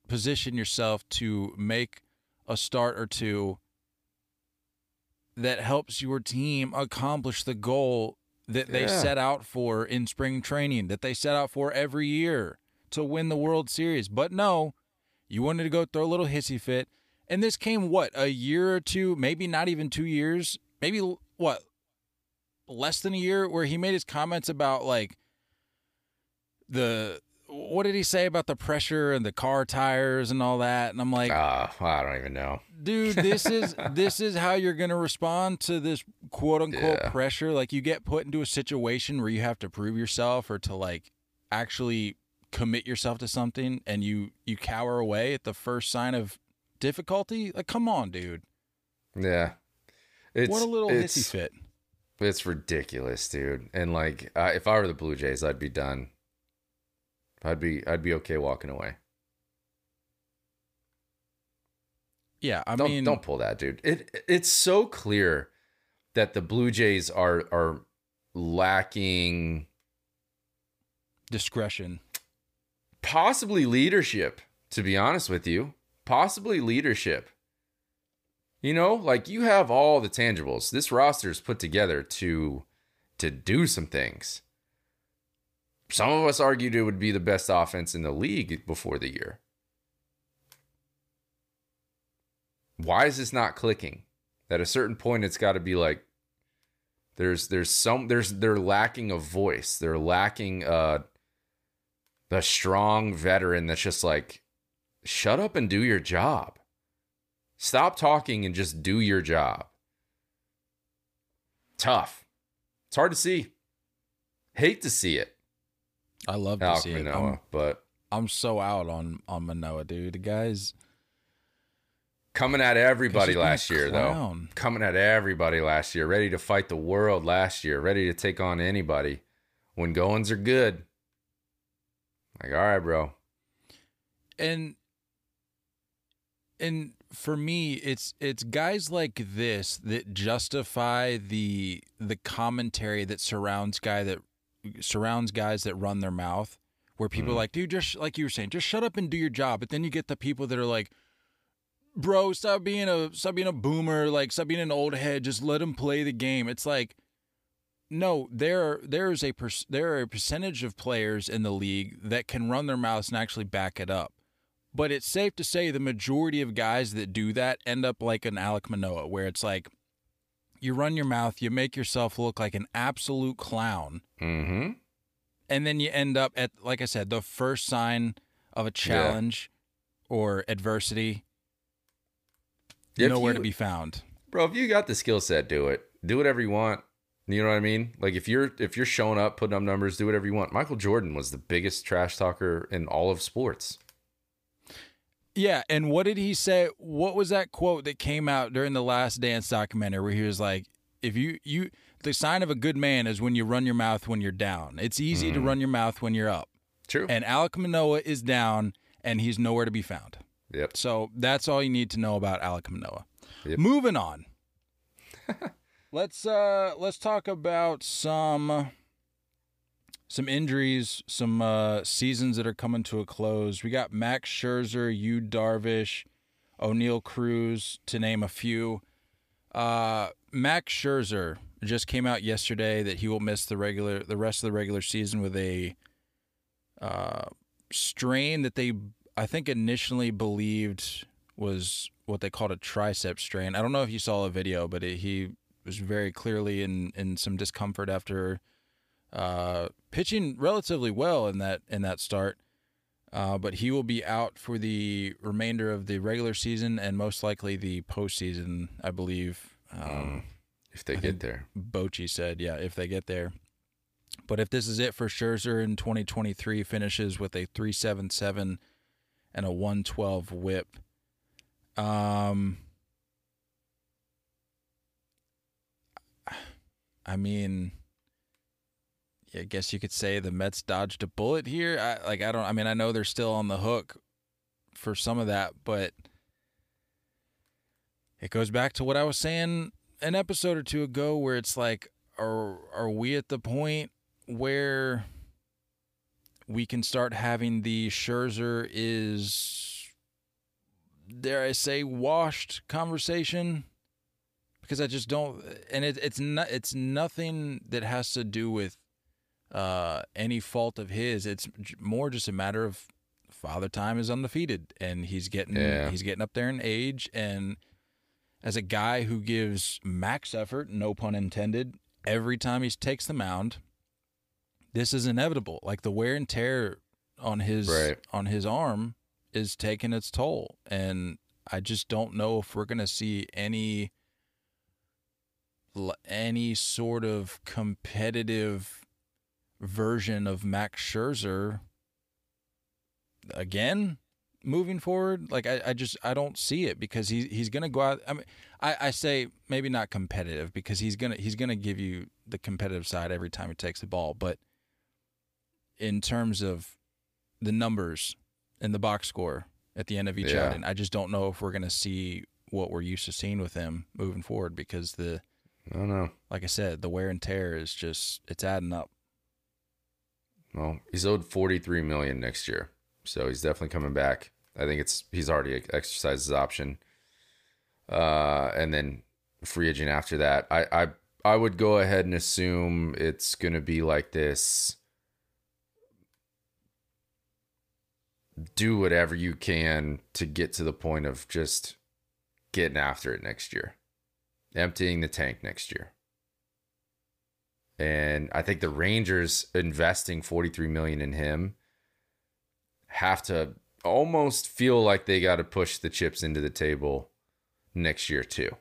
position yourself to make a start or two that helps your team accomplish the goal that they Yeah. set out for in spring training, that they set out for every year to win the World Series. But no, you wanted to go throw a little hissy fit. And this came what, a year or two, maybe not even two years, maybe what, less than a year, where he made his comments about like the what did he say about the pressure and the car tires and all that? And I'm like, Uh, I don't even know. dude this is this is how you're going to respond to this quote unquote Yeah. pressure like you get put into a situation where you have to prove yourself or to like actually commit yourself to something and you you cower away at the first sign of difficulty like come on dude Yeah. It's, what a little it's, hissy fit It's ridiculous, dude. And like, uh, if I were the Blue Jays, I'd be done. I'd be, I'd be okay walking away. yeah i don't, mean don't pull that, dude. It, it's so clear that the Blue Jays are, are lacking discretion possibly leadership. To be honest with you, possibly leadership. You know, like you have all the tangibles. This roster is put together to to do some things. Some of us argued it would be the best offense in the league before the year. Why is this not clicking? At a certain point it's got to be like there's there's some there's they're lacking a voice. They're lacking uh the strong veteran that's just like shut up and do your job. Stop talking and just do your job. Tough. It's hard to see. Hate to see it. i love to Alek see it Manoah, I'm, but I'm so out on on manoah dude the guy's coming at everybody he's been a last year though. Coming at everybody last year, ready to fight the world last year, ready to take on anybody. When goings are good. Like, all right, bro. and and for me it's it's guys like this that justify the the commentary that surrounds guy that surrounds guys that run their mouth where people mm-hmm. are like dude just like you were saying just shut up and do your job. But then you get the people that are like bro stop being a stop being a boomer like stop being an old head just let him play the game. It's like no, there there is a per, there are a percentage of players in the league that can run their mouths and actually back it up. But it's safe to say the majority of guys that do that end up like an Alek Manoah, where it's like you run your mouth, you make yourself look like an absolute clown, Mm-hmm. and then you end up at like I said, the first sign of a challenge or adversity, If nowhere you- to be found. bro if you got the skill set do it. Do whatever you want. You know what i mean? Like if you're if you're showing up putting up numbers do whatever you want. Michael jordan was the biggest trash talker in all of sports Yeah, and what did he say? What was that quote that came out during the Last Dance documentary where he was like, "If you you the sign of a good man is when you run your mouth when you're down. It's easy to run your mouth when you're up." true And Alek Manoah is down, and he's nowhere to be found. yep So that's all you need to know about Alek Manoah. Yep. Moving on. let's uh let's talk about some some injuries, some uh seasons that are coming to a close. We got Max Scherzer, Yu Darvish, Oneil Cruz, to name a few. Uh Max Scherzer just came out yesterday that he will miss the regular the rest of the regular season with a uh, strain that they I think initially believed was what they called a tricep strain. I don't know if you saw a video, but it, he was very clearly in in some discomfort after uh, pitching relatively well in that in that start. Uh, but he will be out for the remainder of the regular season and most likely the postseason, I believe. Um, if they I get there. Bochy said, yeah, if they get there. But if this is it for Scherzer in 2023, finishes with a 377 and a 112 whip. Um, I mean, I guess you could say the Mets dodged a bullet here. I, like I don't. I mean, I know they're still on the hook for some of that, but it goes back to what I was saying an episode or two ago, where it's like, are are we at the point where we can start having the Scherzer is, dare I say, washed conversation? Because I just don't, and it, it's not, it's nothing that has to do with uh, any fault of his. It's more just a matter of father time is undefeated, and he's getting Yeah. he's getting up there in age, and as a guy who gives max effort, no pun intended, every time he takes the mound, this is inevitable. Like the wear and tear on his Right. on his arm is taking its toll, and I just don't know if we're gonna see any any sort of competitive version of Max Scherzer again moving forward. Like I, I just I don't see it because he he's gonna go out. I mean, I, I say maybe not competitive because he's gonna he's gonna give you the competitive side every time he takes the ball, but in terms of the numbers and the box score at the end of each Yeah. outing, I just don't know if we're gonna see what we're used to seeing with him moving forward because the I don't know. like I said, the wear and tear is just it's adding up. Well, he's owed forty three million next year, so he's definitely coming back. I think it's he's already exercised his option, uh, and then free agent after that. I I I would go ahead and assume it's gonna be like this. Do whatever you can to get to the point of just getting after it next year, emptying the tank next year. And I think the Rangers investing 43 million in him have to almost feel like they got to push the chips into the table next year too.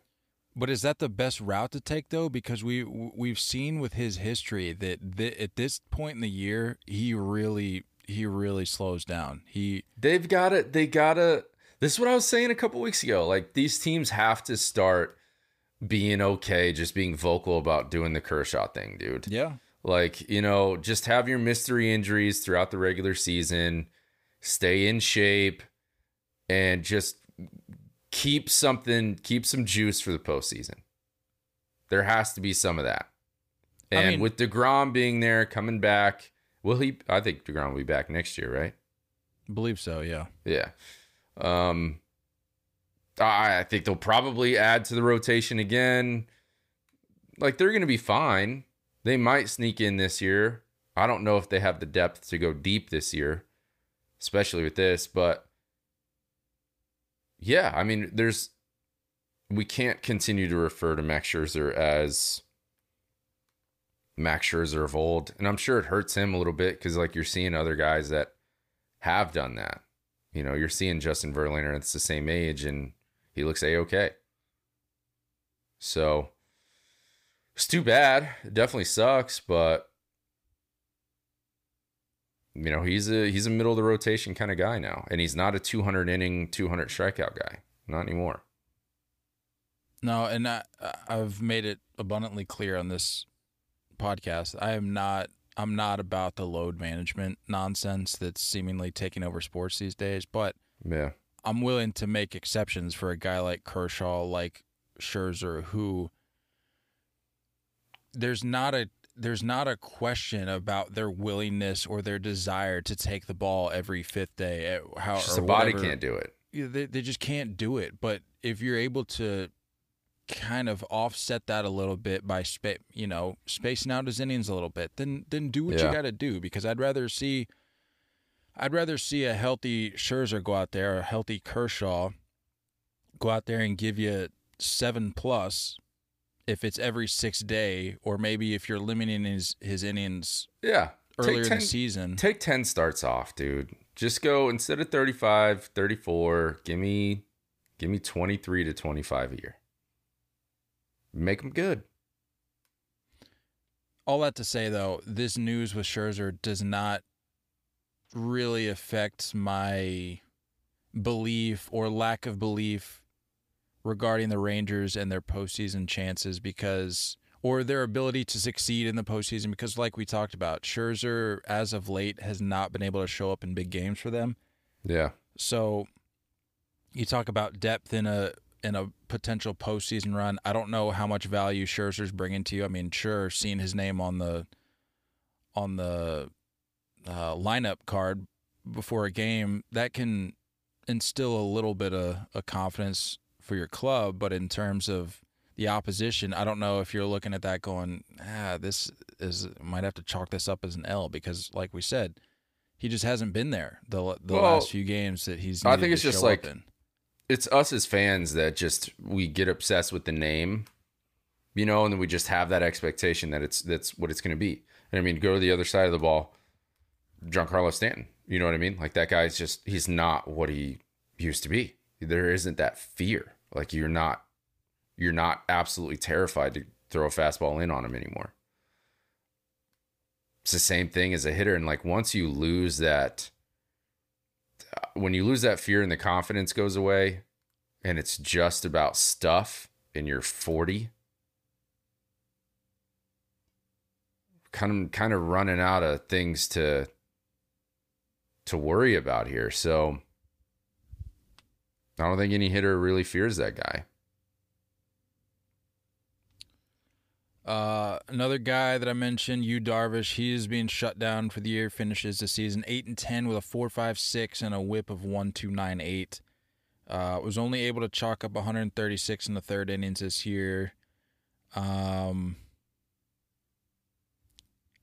But is that the best route to take though? Because we we've seen with his history that th- at this point in the year, he really he really slows down. He They've got it. they got to This is what I was saying a couple weeks ago. Like these teams have to start being okay just being vocal about doing the Kershaw thing, dude. yeah Like, you know, just have your mystery injuries throughout the regular season, stay in shape, and just keep something, keep some juice for the postseason. There has to be some of that. I And mean- with DeGrom being there, coming back, will he? I think DeGrom will be back next year, right? believe so. Yeah. Yeah. Um, I think they'll probably add to the rotation again. Like they're going to be fine. They might sneak in this year. I don't know if they have the depth to go deep this year, especially with this, but yeah, I mean, there's we can't continue to refer to Max Scherzer as Max Scherzer of old, and I'm sure it hurts him a little bit because like you're seeing other guys that have done that. You know, you're seeing Justin Verlander, it's the same age, and he looks a okay. So it's too bad. It definitely sucks, but you know, he's a he's a middle of the rotation kind of guy now. And he's not a 200 inning, 200 strikeout guy. Not anymore. No, and I, I've made it abundantly clear on this podcast. I am not. I'm not about the load management nonsense that's seemingly taking over sports these days. But Yeah. I'm willing to make exceptions for a guy like Kershaw, like Scherzer, who there's not a there's not a question about their willingness or their desire to take the ball every fifth day. eh, How Just the body whatever. can't do it. Yeah, they they just can't do it. But if you're able to kind of offset that a little bit by spa- you know spacing out his innings a little bit, then then do what Yeah. you got to do. Because I'd rather see I'd rather see a healthy Scherzer go out there, a healthy Kershaw go out there and give you seven plus if it's every six day, or maybe if you're limiting his his innings Yeah. earlier Take in the season. Take 10 starts off, dude. Just go instead of 35, 34, give me give me 23 to 25 a year. Make them good. All that to say, though, this news with Scherzer does not really affects my belief or lack of belief regarding the Rangers and their postseason chances because, or their ability to succeed in the postseason because, like we talked about, Scherzer, as of late, has not been able to show up in big games for them. Yeah. So you talk about depth in a in a potential postseason run. I don't know how much value Scherzer's bringing to you. I mean, sure, seeing his name on the on the uh, lineup card before a game that can instill a little bit of a confidence for your club. But in terms of the opposition, I don't know if you're looking at that going, ah, this is might have to chalk this up as an L because, like we said, he just hasn't been there the the Well, last few games that he's. I think it's to just like- in. It's us as fans that just we get obsessed with the name, you know, and then we just have that expectation that it's that's what it's going to be. And I mean, go to the other side of the ball, Giancarlo Stanton. You know what I mean? Like that guy's just he's not what he used to be. There isn't that fear. Like you're not you're not absolutely terrified to throw a fastball in on him anymore. It's the same thing as a hitter and like once you lose that uh, when you lose that fear and the confidence goes away and it's just about stuff and you're 40 kind of kind of running out of things to to worry about here so I don't think any hitter really fears that guy. Uh, another guy that I mentioned, Yu Darvish, he is being shut down for the year. Finishes the season eight and ten with a four five six and a WHIP of one two nine eight. Uh, was only able to chalk up 136 in the third innings this year. Um,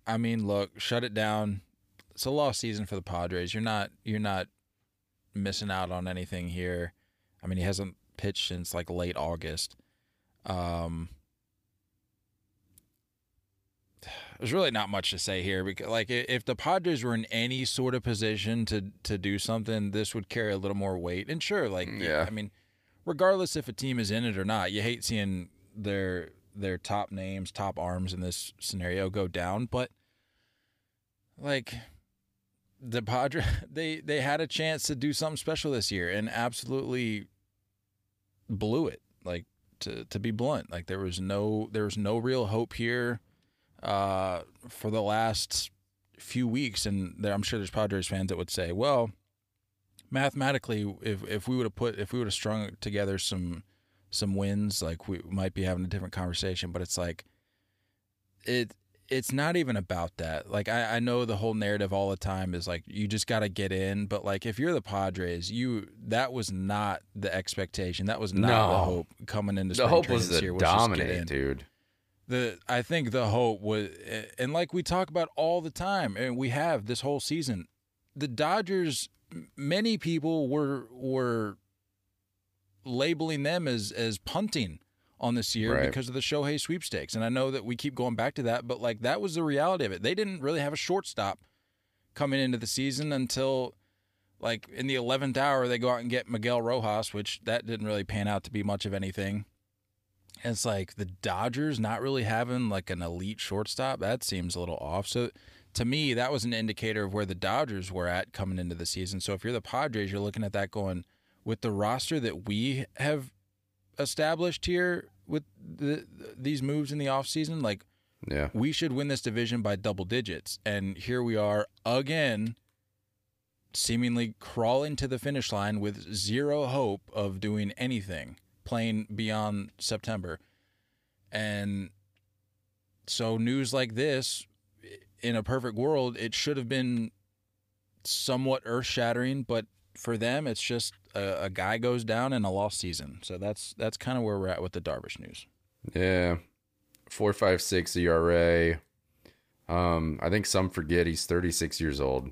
I mean, look, shut it down. It's a lost season for the Padres. You're not you're not missing out on anything here. I mean, he hasn't pitched since like late August. Um, there's really not much to say here because like if the Padres were in any sort of position to to do something, this would carry a little more weight. And sure, like Yeah. I mean, regardless if a team is in it or not, you hate seeing their their top names, top arms in this scenario go down, but like the Padres they they had a chance to do something special this year and absolutely blew it. Like to to be blunt, like there was no there was no real hope here uh, for the last few weeks, and there, I'm sure there's Padres fans that would say, well, mathematically, if if we would have put if we would have strung together some some wins, like we might be having a different conversation. But it's like it it's not even about that. Like I, I know the whole narrative all the time is like you just got to get in, but like if you're the Padres, you that was not the expectation. That was not the hope coming into The hope was this to year. was just get dominate, in dude. the I think the hope was, and like we talk about all the time, and we have this whole season, the Dodgers. Many people were were labeling them as as punting on this year Right. because of the Shohei sweepstakes, and I know that we keep going back to that, but like that was the reality of it. They didn't really have a shortstop coming into the season until like in the 11th hour they go out and get Miguel Rojas, which that didn't really pan out to be much of anything. And it's like the Dodgers not really having like an elite shortstop. That seems a little off. So to me, that was an indicator of where the Dodgers were at coming into the season. So if you're the Padres, you're looking at that going with the roster that we have established here with the, these moves in the offseason, like Yeah. we should win this division by double digits. And here we are again, seemingly crawling to the finish line with zero hope of doing anything, playing beyond September. And so, news like this, in a perfect world, it should have been somewhat earth shattering, but for them, it's just a, a guy goes down in a lost season. So that's that's kind of where we're at with the Darvish news. Yeah. Four five six ERA. Um, I think some forget he's thirty six years old.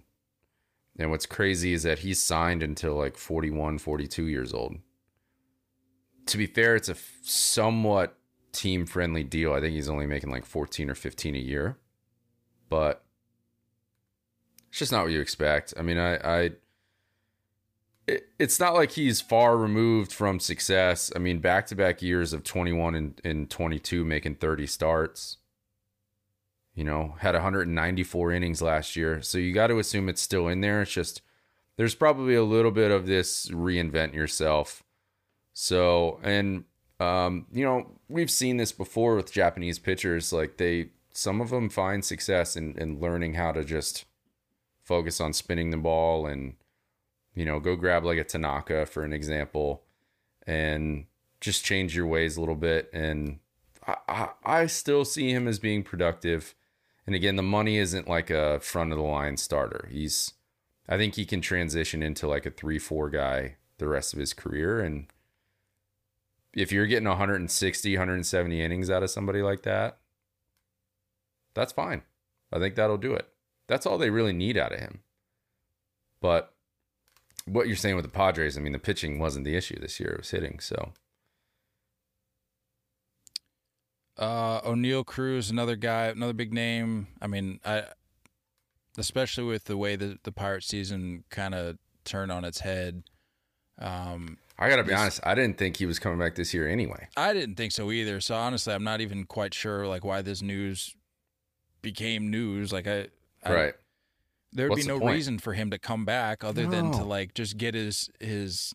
And what's crazy is that he's signed until like 41, 42 years old. To be fair, it's a somewhat team friendly deal. I think he's only making like 14 or 15 a year. But it's just not what you expect. I mean, I, I it's not like he's far removed from success. I mean, back to back years of 21 and, and 22 making 30 starts. You know, had 194 innings last year. So you got to assume it's still in there. It's just there's probably a little bit of this reinvent yourself. So, and um, you know, we've seen this before with Japanese pitchers. Like they, some of them find success in, in learning how to just focus on spinning the ball and, you know, go grab like a Tanaka for an example, and just change your ways a little bit. And I, I, I still see him as being productive. And again, the money isn't like a front of the line starter. He's, I think he can transition into like a three, four guy the rest of his career. And if you're getting 160, 170 innings out of somebody like that, that's fine. I think that'll do it. That's all they really need out of him. But what you're saying with the Padres, I mean, the pitching wasn't the issue this year; it was hitting. So, Uh, Oneil Cruz, another guy, another big name. I mean, I, especially with the way the the Pirate season kind of turned on its head. Um, I gotta be This- honest, I didn't think he was coming back this year anyway. I didn't think so either. So honestly, I'm not even quite sure like why this news became news. Like I, I right? There'd What's be no point? reason for him to come back other than to like just get his his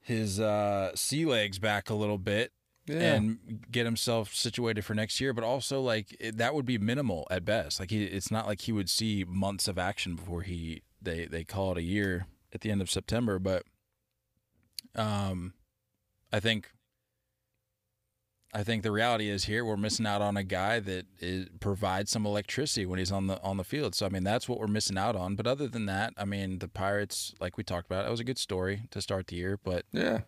his uh sea legs back a little bit and get himself situated for next year. But also like it, that would be minimal at best. Like he, it's not like he would see months of action before he they they call it a year at the end of September. But um I think I think the reality is here we're missing out on a guy that is, provides some electricity when he's on the on the field. So I mean that's what we're missing out on. But other than that, I mean the Pirates, like we talked about, it was a good story to start the year. But yeah.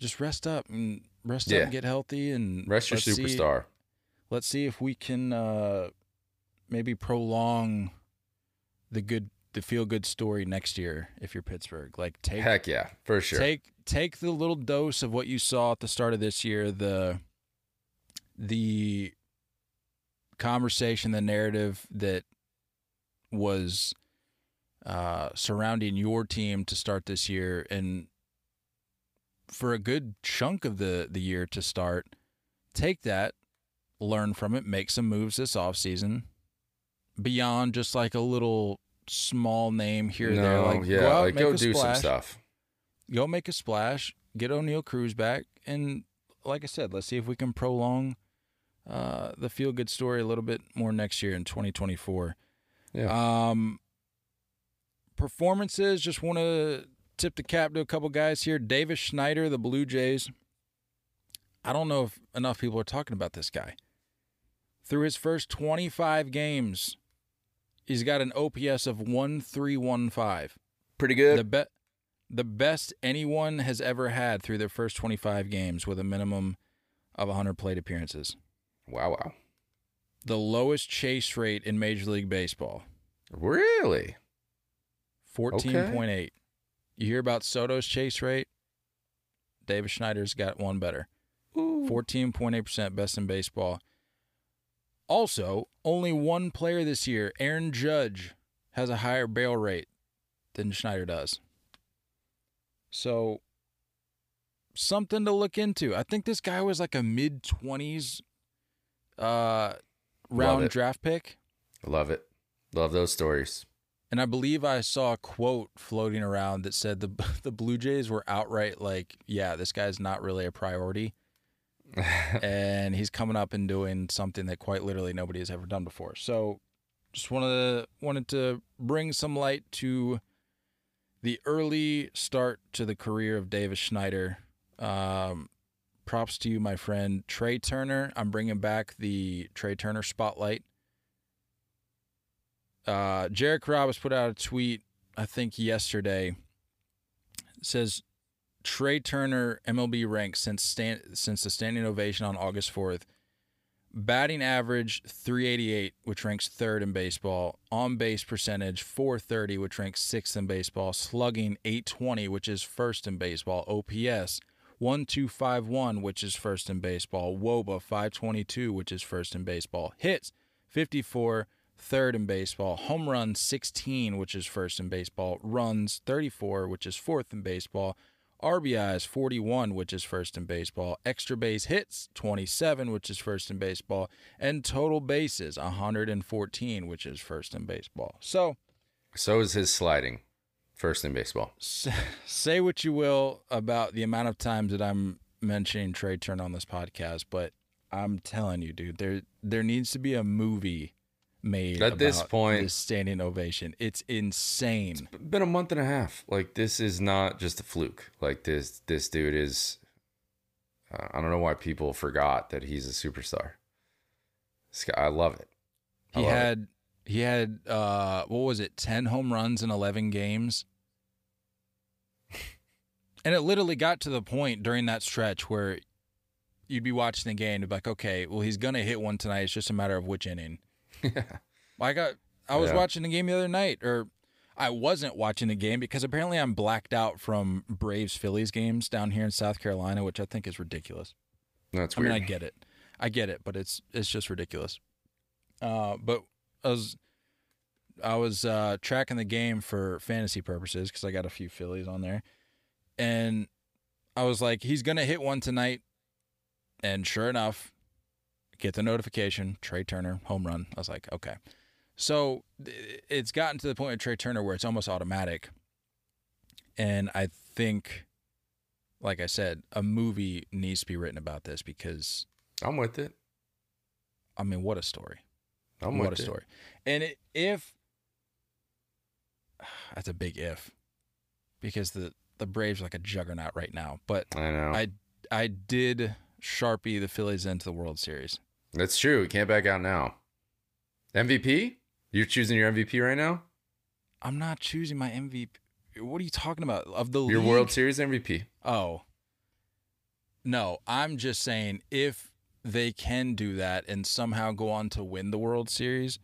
just rest up and rest Yeah. up and get healthy and Rest your let's see- superstar. let's see if we can uh, maybe prolong the good the feel good story next year if you're Pittsburgh. Like take Heck yeah, for sure. Take take the little dose of what you saw at the start of this year, the the conversation, the narrative that was uh, surrounding your team to start this year, and for a good chunk of the the year to start, take that, learn from it, make some moves this offseason beyond just like a little small name here no, there. Like yeah, go out, like go do some stuff. go make a splash, get Oneil Cruz back, and like I said, let's see if we can prolong uh, the feel good story a little bit more next year in 2024. Yeah. Um, performances, just want to tip the cap to a couple guys here. Davis Schneider, the Blue Jays. I don't know if enough people are talking about this guy. Through his first 25 games, he's got an OPS of 1315 Pretty good. the be- the best anyone has ever had through their first 25 games with a minimum of 100 plate appearances. Wow, wow. The lowest chase rate in Major League Baseball, Really? 14.8. You hear about Soto's chase rate? Davis Schneider's got one better. 14.8% best in baseball. Also, only one player this year, Aaron Judge, has a higher barrel rate than Schneider does. So, something to look into. I think this guy was like a mid 20s uh, round draft pick. Love it. Love those stories. And I believe I saw a quote floating around that said the the Blue Jays were outright like, yeah, this guy's not really a priority. and he's coming up and doing something that quite literally nobody has ever done before. So just wanted to, wanted to bring some light to the early start to the career of Davis Schneider. Um, props to you, my friend Trea Turner. I'm bringing back the Trea Turner spotlight. Uh, Jarek Robbins put out a tweet, I think yesterday. It says Trea Turner MLB ranks since stand, since the standing ovation on August 4th Batting average 388, which ranks third in baseball. On base percentage 430, which ranks sixth in baseball. Slugging 820, which is first in baseball. OPS 1251, which is first in baseball. WOBA 522, which is first in baseball. Hits 54, third in baseball. Home runs 16, which is first in baseball. Runs 34, which is fourth in baseball. RBIs 41, which is first in baseball. Extra base hits 27, which is first in baseball. And total bases 114, which is first in baseball. So, So is his sliding, first in baseball. say what you will about the amount of times that I'm mentioning Trea Turner on this podcast, but I'm telling you, dude, there there needs to be a movie made At this point- this standing ovation. It's insane. Been a month and a half. Like this is not just a fluke. Like this, this dude is. Uh, I don't know why people forgot that he's a superstar. This guy, I love it. I He love it. He had uh what was it, ten home runs in eleven games? and it literally got to the point during that stretch where you'd be watching the game and be like, okay, well he's gonna hit one tonight. It's just a matter of which inning. I got I was Yeah. watching the game the other night, or I wasn't watching the game because apparently I'm blacked out from Braves Phillies games down here in South Carolina, which I think is ridiculous. That's I weird. mean, I get it. I get it, but it's it's just ridiculous. Uh, but I was I was uh, tracking the game for fantasy purposes because I got a few Phillies on there, and I was like, he's gonna hit one tonight, and sure enough, get the notification, Trea Turner home run. I was like, okay. So it's gotten to the point with Trea Turner where it's almost automatic, and I think, like I said, a movie needs to be written about this because I'm with it. I mean, what a story! I'm what a it. story! And it, if that's a big if, because the the Braves are like a juggernaut right now. But I know. I I did sharpie the Phillies into the World Series. That's true. We can't back out now. MVP? You're choosing your MVP right now? I'm not choosing my MVP. What are you talking about? Of the Your league? World Series MVP. Oh. No, I'm just saying if they can do that and somehow go on to win the World Series,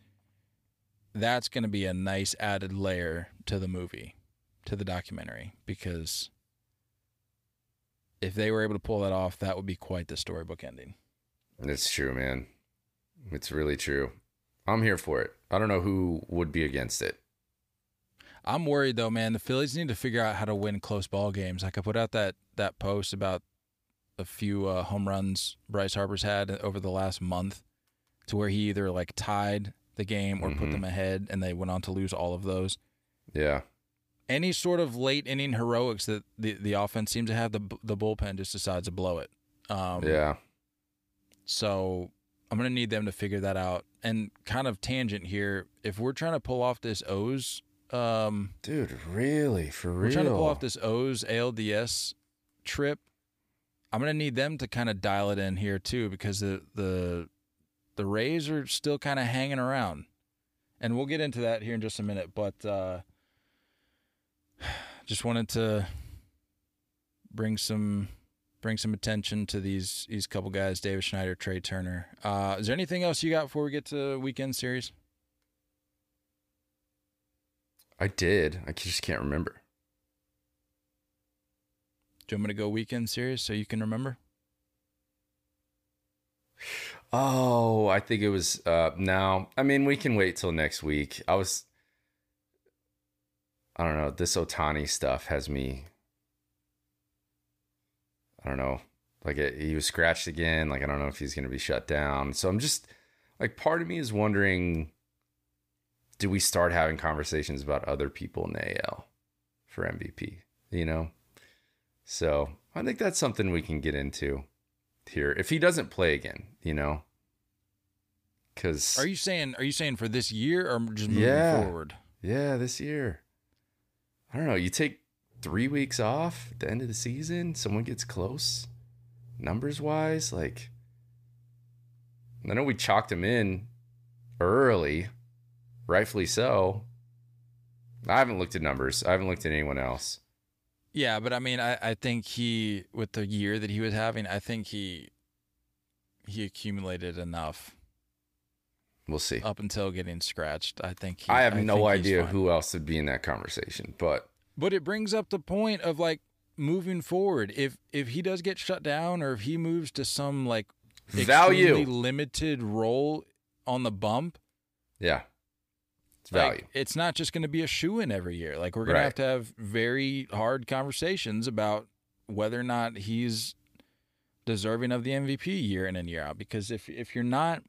that's going to be a nice added layer to the movie, to the documentary, because if they were able to pull that off, that would be quite the storybook ending. It's true, man. It's really true. I'm here for it. I don't know who would be against it. I'm worried though, man. The Phillies need to figure out how to win close ball games. Like I put out that that post about a few uh, home runs Bryce Harper's had over the last month, to where he either like tied the game or put Mhm. them ahead, and they went on to lose all of those. Yeah. Any sort of late inning heroics that the the offense seems to have, the the bullpen just decides to blow it. Um, yeah. So I'm gonna need them to figure that out. And kind of tangent here, if we're trying to pull off this O's um, Dude, really? For real? We're trying to pull off this O's ALDS trip. I'm gonna need them to kind of dial it in here too, because the the the Rays are still kind of hanging around, and we'll get into that here in just a minute. But uh, just wanted to bring some bring some attention to these these couple guys, Davis Schneider, Trea Turner. Uh, is there anything else you got before we get to weekend series? I did. I just can't remember. Do you want me to go weekend series so you can remember? Oh, I think it was uh now. I mean, we can wait till next week. I was I don't know, this Ohtani stuff has me I don't know. Like it, he was scratched again. Like I don't know if he's going to be shut down. So I'm just like part of me is wondering do we start having conversations about other people in the AL for MVP, you know? So, I think that's something we can get into here if he doesn't play again, you know. Cuz Are you saying are you saying for this year or just moving Yeah. forward? Yeah, this year. I don't know. You take three weeks off at the end of the season, someone gets close, numbers wise. Like, I know we chalked him in early, rightfully so. I haven't looked at numbers. I haven't looked at anyone else. Yeah, but I mean, I, I think he with the year that he was having, I think he he accumulated enough We'll see. up until getting scratched. I think he, I have think no idea who else would be in that conversation, but But it brings up the point of like moving forward. If if he does get shut down, or if he moves to some like Value. extremely limited role on the bump, yeah, it's like, value. it's not just going to be a shoe in every year. Like we're going Right. to have to have very hard conversations about whether or not he's deserving of the MVP year in and year out. Because if if you're not,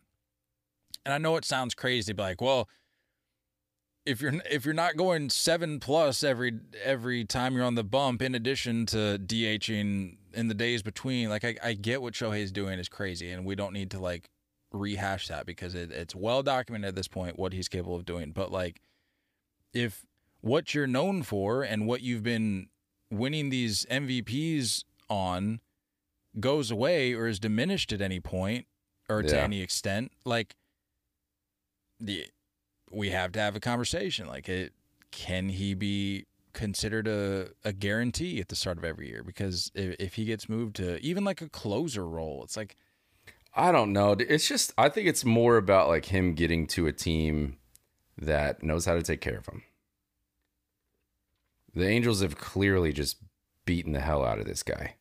and I know it sounds crazy, but like, well, if you're if you're not going seven plus every every time you're on the bump, in addition to DHing in the days between, like I, I get what Shohei's doing is crazy, and we don't need to like rehash that because it, it's well documented at this point what he's capable of doing. But like, if what you're known for and what you've been winning these MVPs on goes away or is diminished at any point or to any extent, like the we have to have a conversation. Like, it can he be considered a, a guarantee at the start of every year? Because if, if he gets moved to even like a closer role, it's like I don't know. It's just I think it's more about like him getting to a team that knows how to take care of him. The Angels have clearly just beaten the hell out of this guy.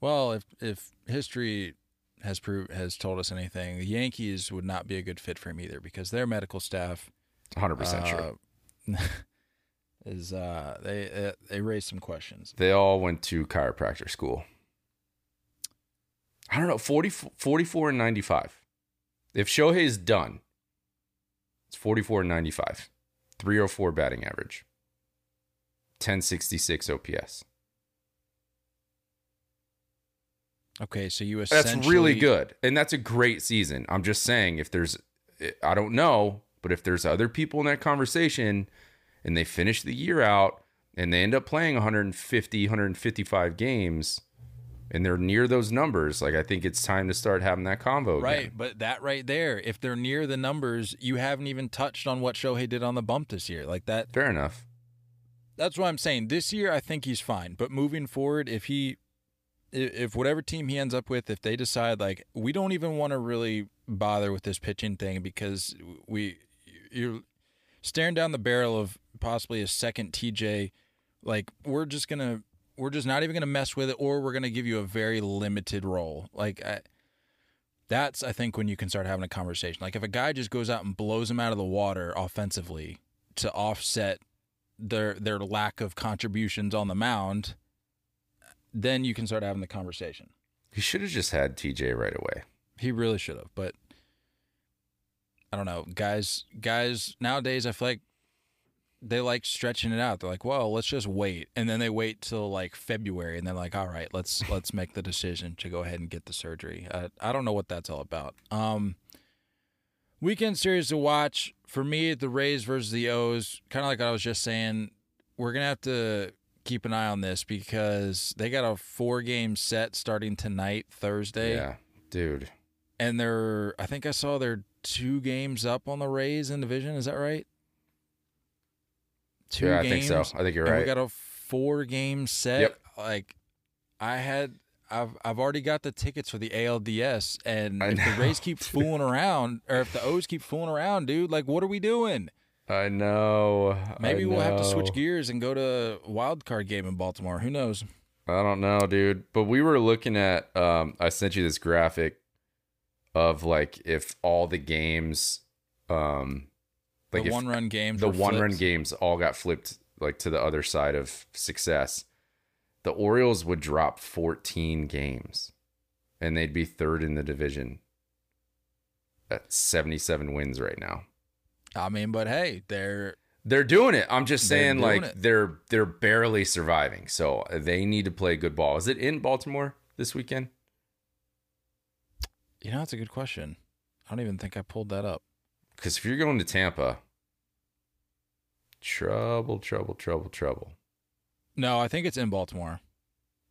Well, if if history has proved has told us anything, the Yankees would not be a good fit for him either because their medical staff 100% true. uh, is uh they uh, they raised some questions. They all went to chiropractor school. I don't know, 40, 44 and 95. If Shohei is done, it's 44 and 95. 304 batting average. 1066 OPS. Okay, so you That's really good. And that's a great season. I'm just saying if there's I don't know, but if there's other people in that conversation and they finish the year out and they end up playing 150, 155 games and they're near those numbers, like I think it's time to start having that convo Right, again. but that right there, if they're near the numbers, you haven't even touched on what Shohei did on the bump this year. Like that Fair enough. that's what I'm saying. This year, I think he's fine. But moving forward, if he, if whatever team he ends up with, if they decide like we don't even want to really bother with this pitching thing because we, you're staring down the barrel of possibly a second TJ, like we're just gonna, we're just not even gonna mess with it, or we're gonna give you a very limited role. Like I, that's I think when you can start having a conversation. Like if a guy just goes out and blows him out of the water offensively to offset their their lack of contributions on the mound, then you can start having the conversation. He should have just had TJ right away. He really should have, but I don't know. Guys guys nowadays I feel like they like stretching it out. They're like, "Well, let's just wait." And then they wait till like February and they're like, "All right, let's let's make the decision to go ahead and get the surgery." I, I don't know what that's all about. Um weekend series to watch for me the Rays versus the O's, kind of like I was just saying, we're going to have to keep an eye on this because they got a four game set starting tonight, Thursday Yeah, dude. and they're I think I saw they're two games up on the Rays in division. Is that right? Two yeah, I think so. I think you're right. We got a four game set. Yep. Like I had I've I've already got the tickets for the ALDS and I if the Rays keep fooling around or if the O's keep fooling around, dude, like what are we doing? I know. Maybe I we'll have to switch gears and go to a wild card game in Baltimore. Who knows? I don't know, dude. But we were looking at um I sent you this graphic of like if all the games um like the one run games. the one run games all got flipped like to the other side of success. The Orioles would drop 14 games and they'd be third in the division at 77 wins right now. I mean, but hey, they're They're doing it. I'm just saying, like it. they're they're barely surviving. So uh, they need to play good ball. Is it in Baltimore this weekend? you know, that's a good question. I don't even think I pulled that up. Because if you're going to Tampa, trouble, trouble, trouble, trouble. No, I think it's in Baltimore.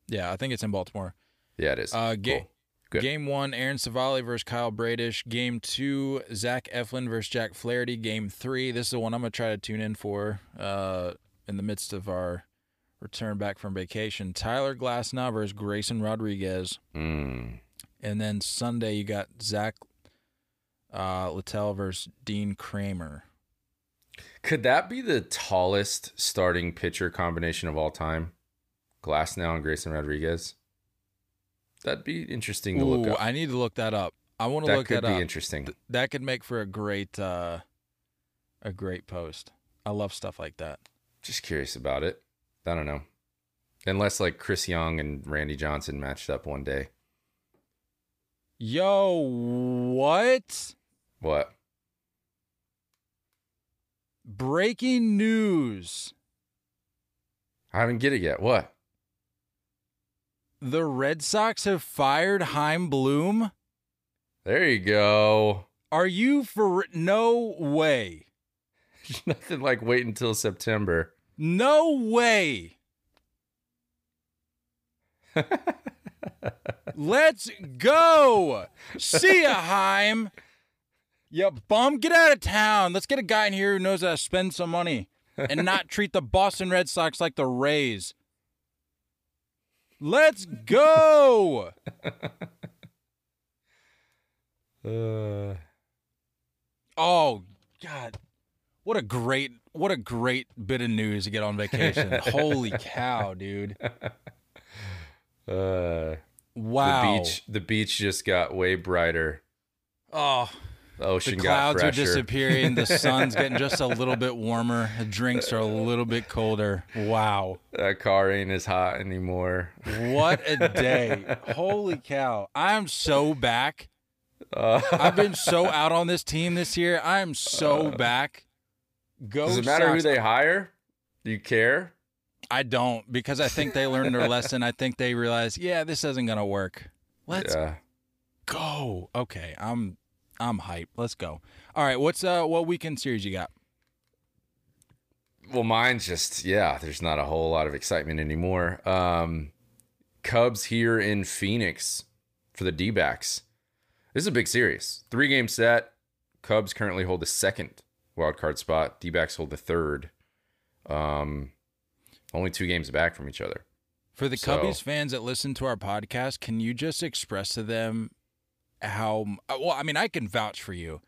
Yeah, I think it's in Baltimore. Yeah, it is. Uh, ga- Cool. Good. Game one, Aaron Civale versus Kyle Bradish. Game two, Zach Eflin versus Jack Flaherty. Game three, this is the one I'm gonna try to tune in for. Uh, in the midst of our return back from vacation, Tyler Glasnow versus Grayson Rodriguez. Mm. And then Sunday you got Zach uh, Littell versus Dean Kremer. Could that be the tallest starting pitcher combination of all time? Glasnow and Grayson Rodriguez. That'd be interesting to look up. I need to look that up. I want to that look could that be interesting. Th- that could make for a great uh, a great post. I love stuff like that. Just curious about it. I don't know. Unless like Chris Young and Randy Johnson matched up one day. Yo, what? What? Breaking news. I haven't get it yet. What? The Red Sox have fired Chaim Bloom. There you go. Are you for no way? Nothing like wait until September. No way. Let's go. See ya, Chaim. You bum, get out of town. Let's get a guy in here who knows how to spend some money and not treat the Boston Red Sox like the Rays. Let's go. Uh, Oh God, what a great what a great bit of news to get on vacation. Holy cow, dude! Uh, Wow. The beach, the beach just got way brighter. Oh, The ocean the clouds are disappearing. The sun's getting just a little bit warmer. The drinks are a little bit colder. Wow, that car ain't as hot anymore. what a day! Holy cow! I'm so back. Uh, I've been so out on this team this year. I'm so back. Go. does it matter who they hire? Do you care? I don't because I think they learned their lesson. I think they realized, yeah, this isn't gonna work. Let's yeah. go. Okay, I'm I'm hyped. Let's go. All right, what's uh what weekend series you got? Well, mine's just yeah. There's not a whole lot of excitement anymore. Um, Cubs here in Phoenix for the D-backs. This is a big series. Three game set. Cubs currently hold the second wild card spot. D-backs hold the third. Um, only two games back from each other. For the So- Cubbies fans that listen to our podcast, can you just express to them how uh, well, I mean, I can vouch for you.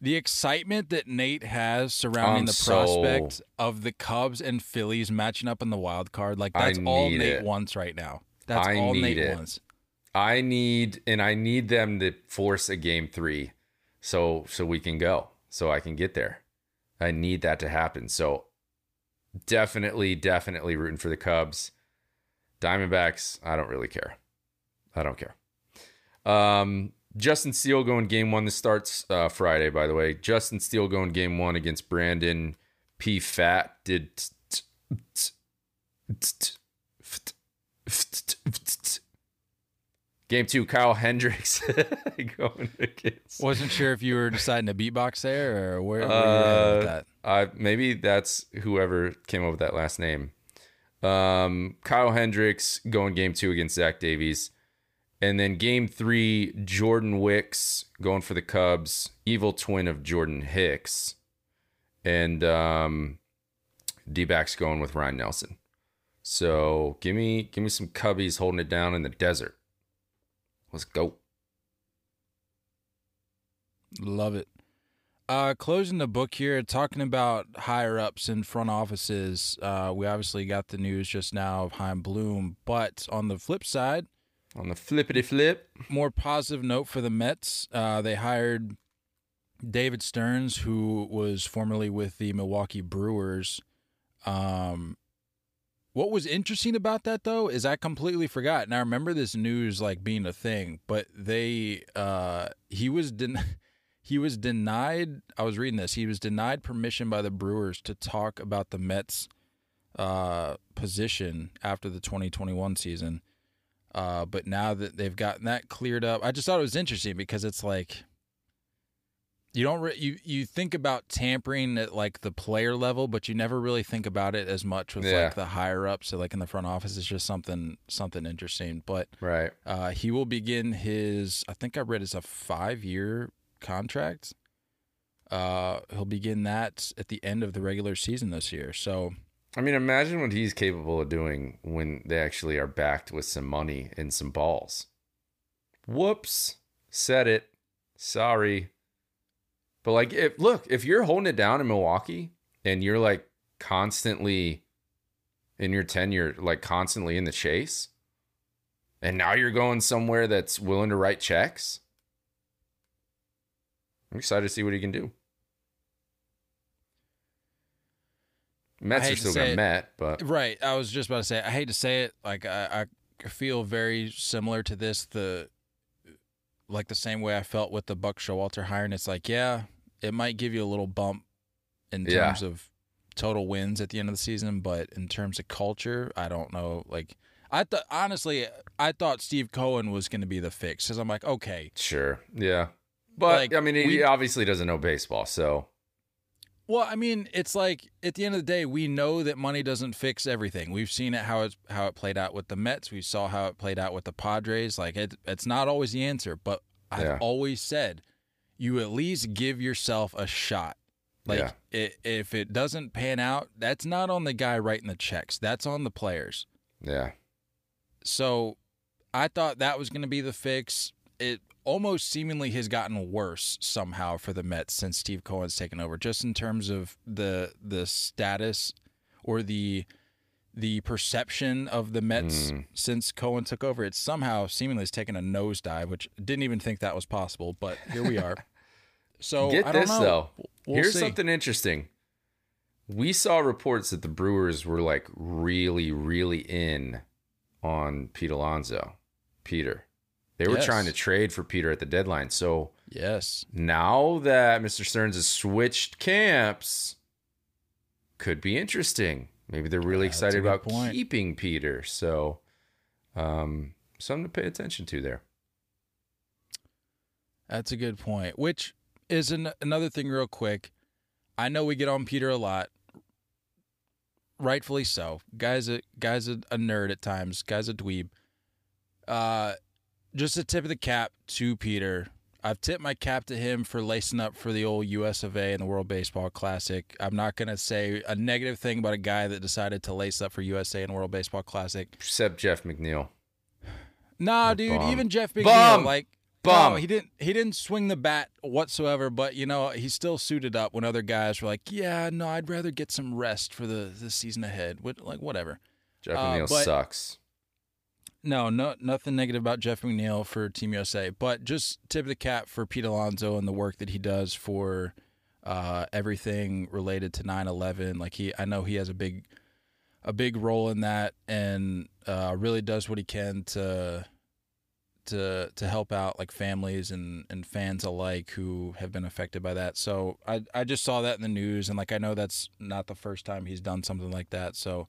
The excitement that Nate has surrounding I'm the so- prospect of the Cubs and Phillies matching up in the wild card, like that's all Nate it. wants right now. That's I all Nate it. wants. I need and I need them to force a game three, so so we can go, so I can get there. I need that to happen. So definitely, definitely rooting for the Cubs. Diamondbacks, I don't really care. I don't care. Um, Justin Steele going game one. This starts uh, Friday, by the way. Justin Steele going game one against Brandon Pfaadt. Did game two. Kyle Hendricks going against. Wasn't sure if you were deciding to beatbox there or where, where you were headed with Uh, maybe that's whoever came up with that last name. Um, Kyle Hendricks going game two against Zach Davies, and then game three, Jordan Wicks going for the Cubs, evil twin of Jordan Hicks, and um, D-backs going with Ryne Nelson. So give me give me some Cubbies holding it down in the desert. Let's go. Love it. Uh, closing the book here, talking about higher ups in front offices. Uh, we obviously got the news just now of Chaim Bloom, but on the flip side, On the flippity flip. more positive note for the Mets. Uh, they hired David Stearns, who was formerly with the Milwaukee Brewers. Um, what was interesting about that though is I completely forgot, and I remember this news like being a thing, but they uh, he was den- he was denied. I was reading this. He was denied permission by the Brewers to talk about the Mets uh, position after the 2021 season. Uh, but now that they've gotten that cleared up, I just thought it was interesting because it's like you don't re- you you think about tampering at like the player level, but you never really think about it as much with Yeah. like the higher ups. So like in the front office, it's just something something interesting. But Right. uh, he will begin his I think I read it's a five year contract. Uh, he'll begin that at the end of the regular season this year. So I mean, imagine what he's capable of doing when they actually are backed with some money and some balls. Whoops. Said it. Sorry. But like if look, if you're holding it down in Milwaukee and you're like constantly in your tenure, like constantly in the chase, and now you're going somewhere that's willing to write checks. I'm excited to see what he can do. Mets are still gonna. Met, but Right. I was just about to say. I hate to say it. Like I, I feel very similar to this. The like the same way I felt with the Buck Showalter hiring. It's like, yeah, it might give you a little bump in Yeah. terms of total wins at the end of the season, but in terms of culture, I don't know. Like I thought, honestly, I thought Steve Cohen was going to be the fix because I'm like, okay, sure, yeah. But Like, I mean, he we- obviously doesn't know baseball, so Well, I mean, it's like at the end of the day, we know that money doesn't fix everything. We've seen it how it's how it played out with the Mets. We saw how it played out with the Padres. Like it, it's not always the answer, but I've Yeah. always said you at least give yourself a shot. Like Yeah. i if it doesn't pan out, that's not on the guy writing the checks. That's on the players. yeah, So I thought that was going to be the fix. It almost seemingly has gotten worse somehow for the Mets since Steve Cohen's taken over, just in terms of the the status or the the perception of the Mets Mm. since Cohen took over. It somehow seemingly has taken a nosedive, which didn't even think that was possible, but here we are. So Get I don't this know. though. We'll Here's see. something interesting. We saw reports that the Brewers were like really, really in on Pete Alonso. Peter. They were Yes. trying to trade for Peter at the deadline. So Yes. now that Mr. Stearns has switched camps, could be interesting. Maybe they're really a excited about point. keeping Peter. So um something to pay attention to there. That's a good point. Which is an, another thing, real quick. I know we get on Peter a lot, rightfully so. Guys, a guys a, a nerd at times. Guys a dweeb. Uh, just a tip of the cap to Peter. I've tipped my cap to him for lacing up for the old U.S. of A. and the World Baseball Classic. I'm not gonna say a negative thing about a guy that decided to lace up for USA and World Baseball Classic. Except Jeff McNeil. Nah, dude. bum. Even Jeff McNeil, Bum. like, Bum. no, he didn't. He didn't swing the bat whatsoever. But you know, he still suited up when other guys were like, "Yeah, no, I'd rather get some rest for the the season ahead." What, like, whatever. Jeff Uh, McNeil but- sucks. No, no, nothing negative about Jeff McNeil for Team USA, but just tip of the cap for Pete Alonso and the work that he does for uh, everything related to 9/11. Like he, I know he has a big, a big role in that, and uh, really does what he can to, to to help out like families and and fans alike who have been affected by that. So I I just saw that in the news, and like I know that's not the first time he's done something like that. So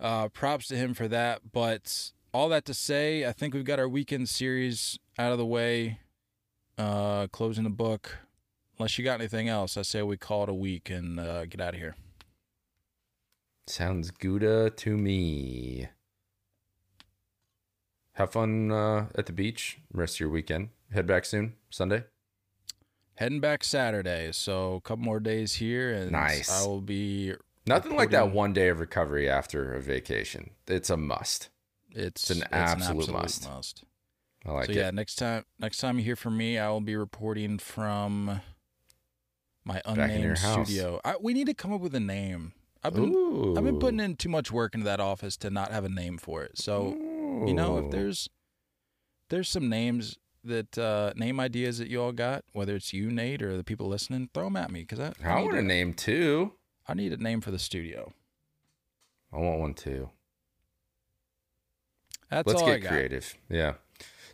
uh, props to him for that. But all that to say, I think we've got our weekend series out of the way, uh, closing the book. Unless you got anything else, I say we call it a week and uh, get out of here. Sounds Gouda to me. Have fun uh, at the beach rest of your weekend. Head back soon, Sunday. Heading back Saturday, so a couple more days here, and Nice. I will be. Nothing like that one day of recovery after a vacation. It's a must. It's, an absolute must. must. I like so it. yeah, next time next time you hear from me, I will be reporting from my unnamed studio. I, we need to come up with a name. I've been I've been putting in too much work into that office to not have a name for it. So you know, if there's there's some names that uh, name ideas that you all got, whether it's you, Nate, or the people listening, throw them at me because I, I need want a- name too. I need a name for the studio. I want one too. That's Let's all get creative. Yeah.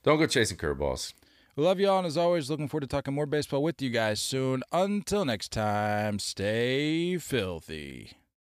Don't go chasing curveballs. We love you all, and as always, looking forward to talking more baseball with you guys soon. Until next time, stay filthy.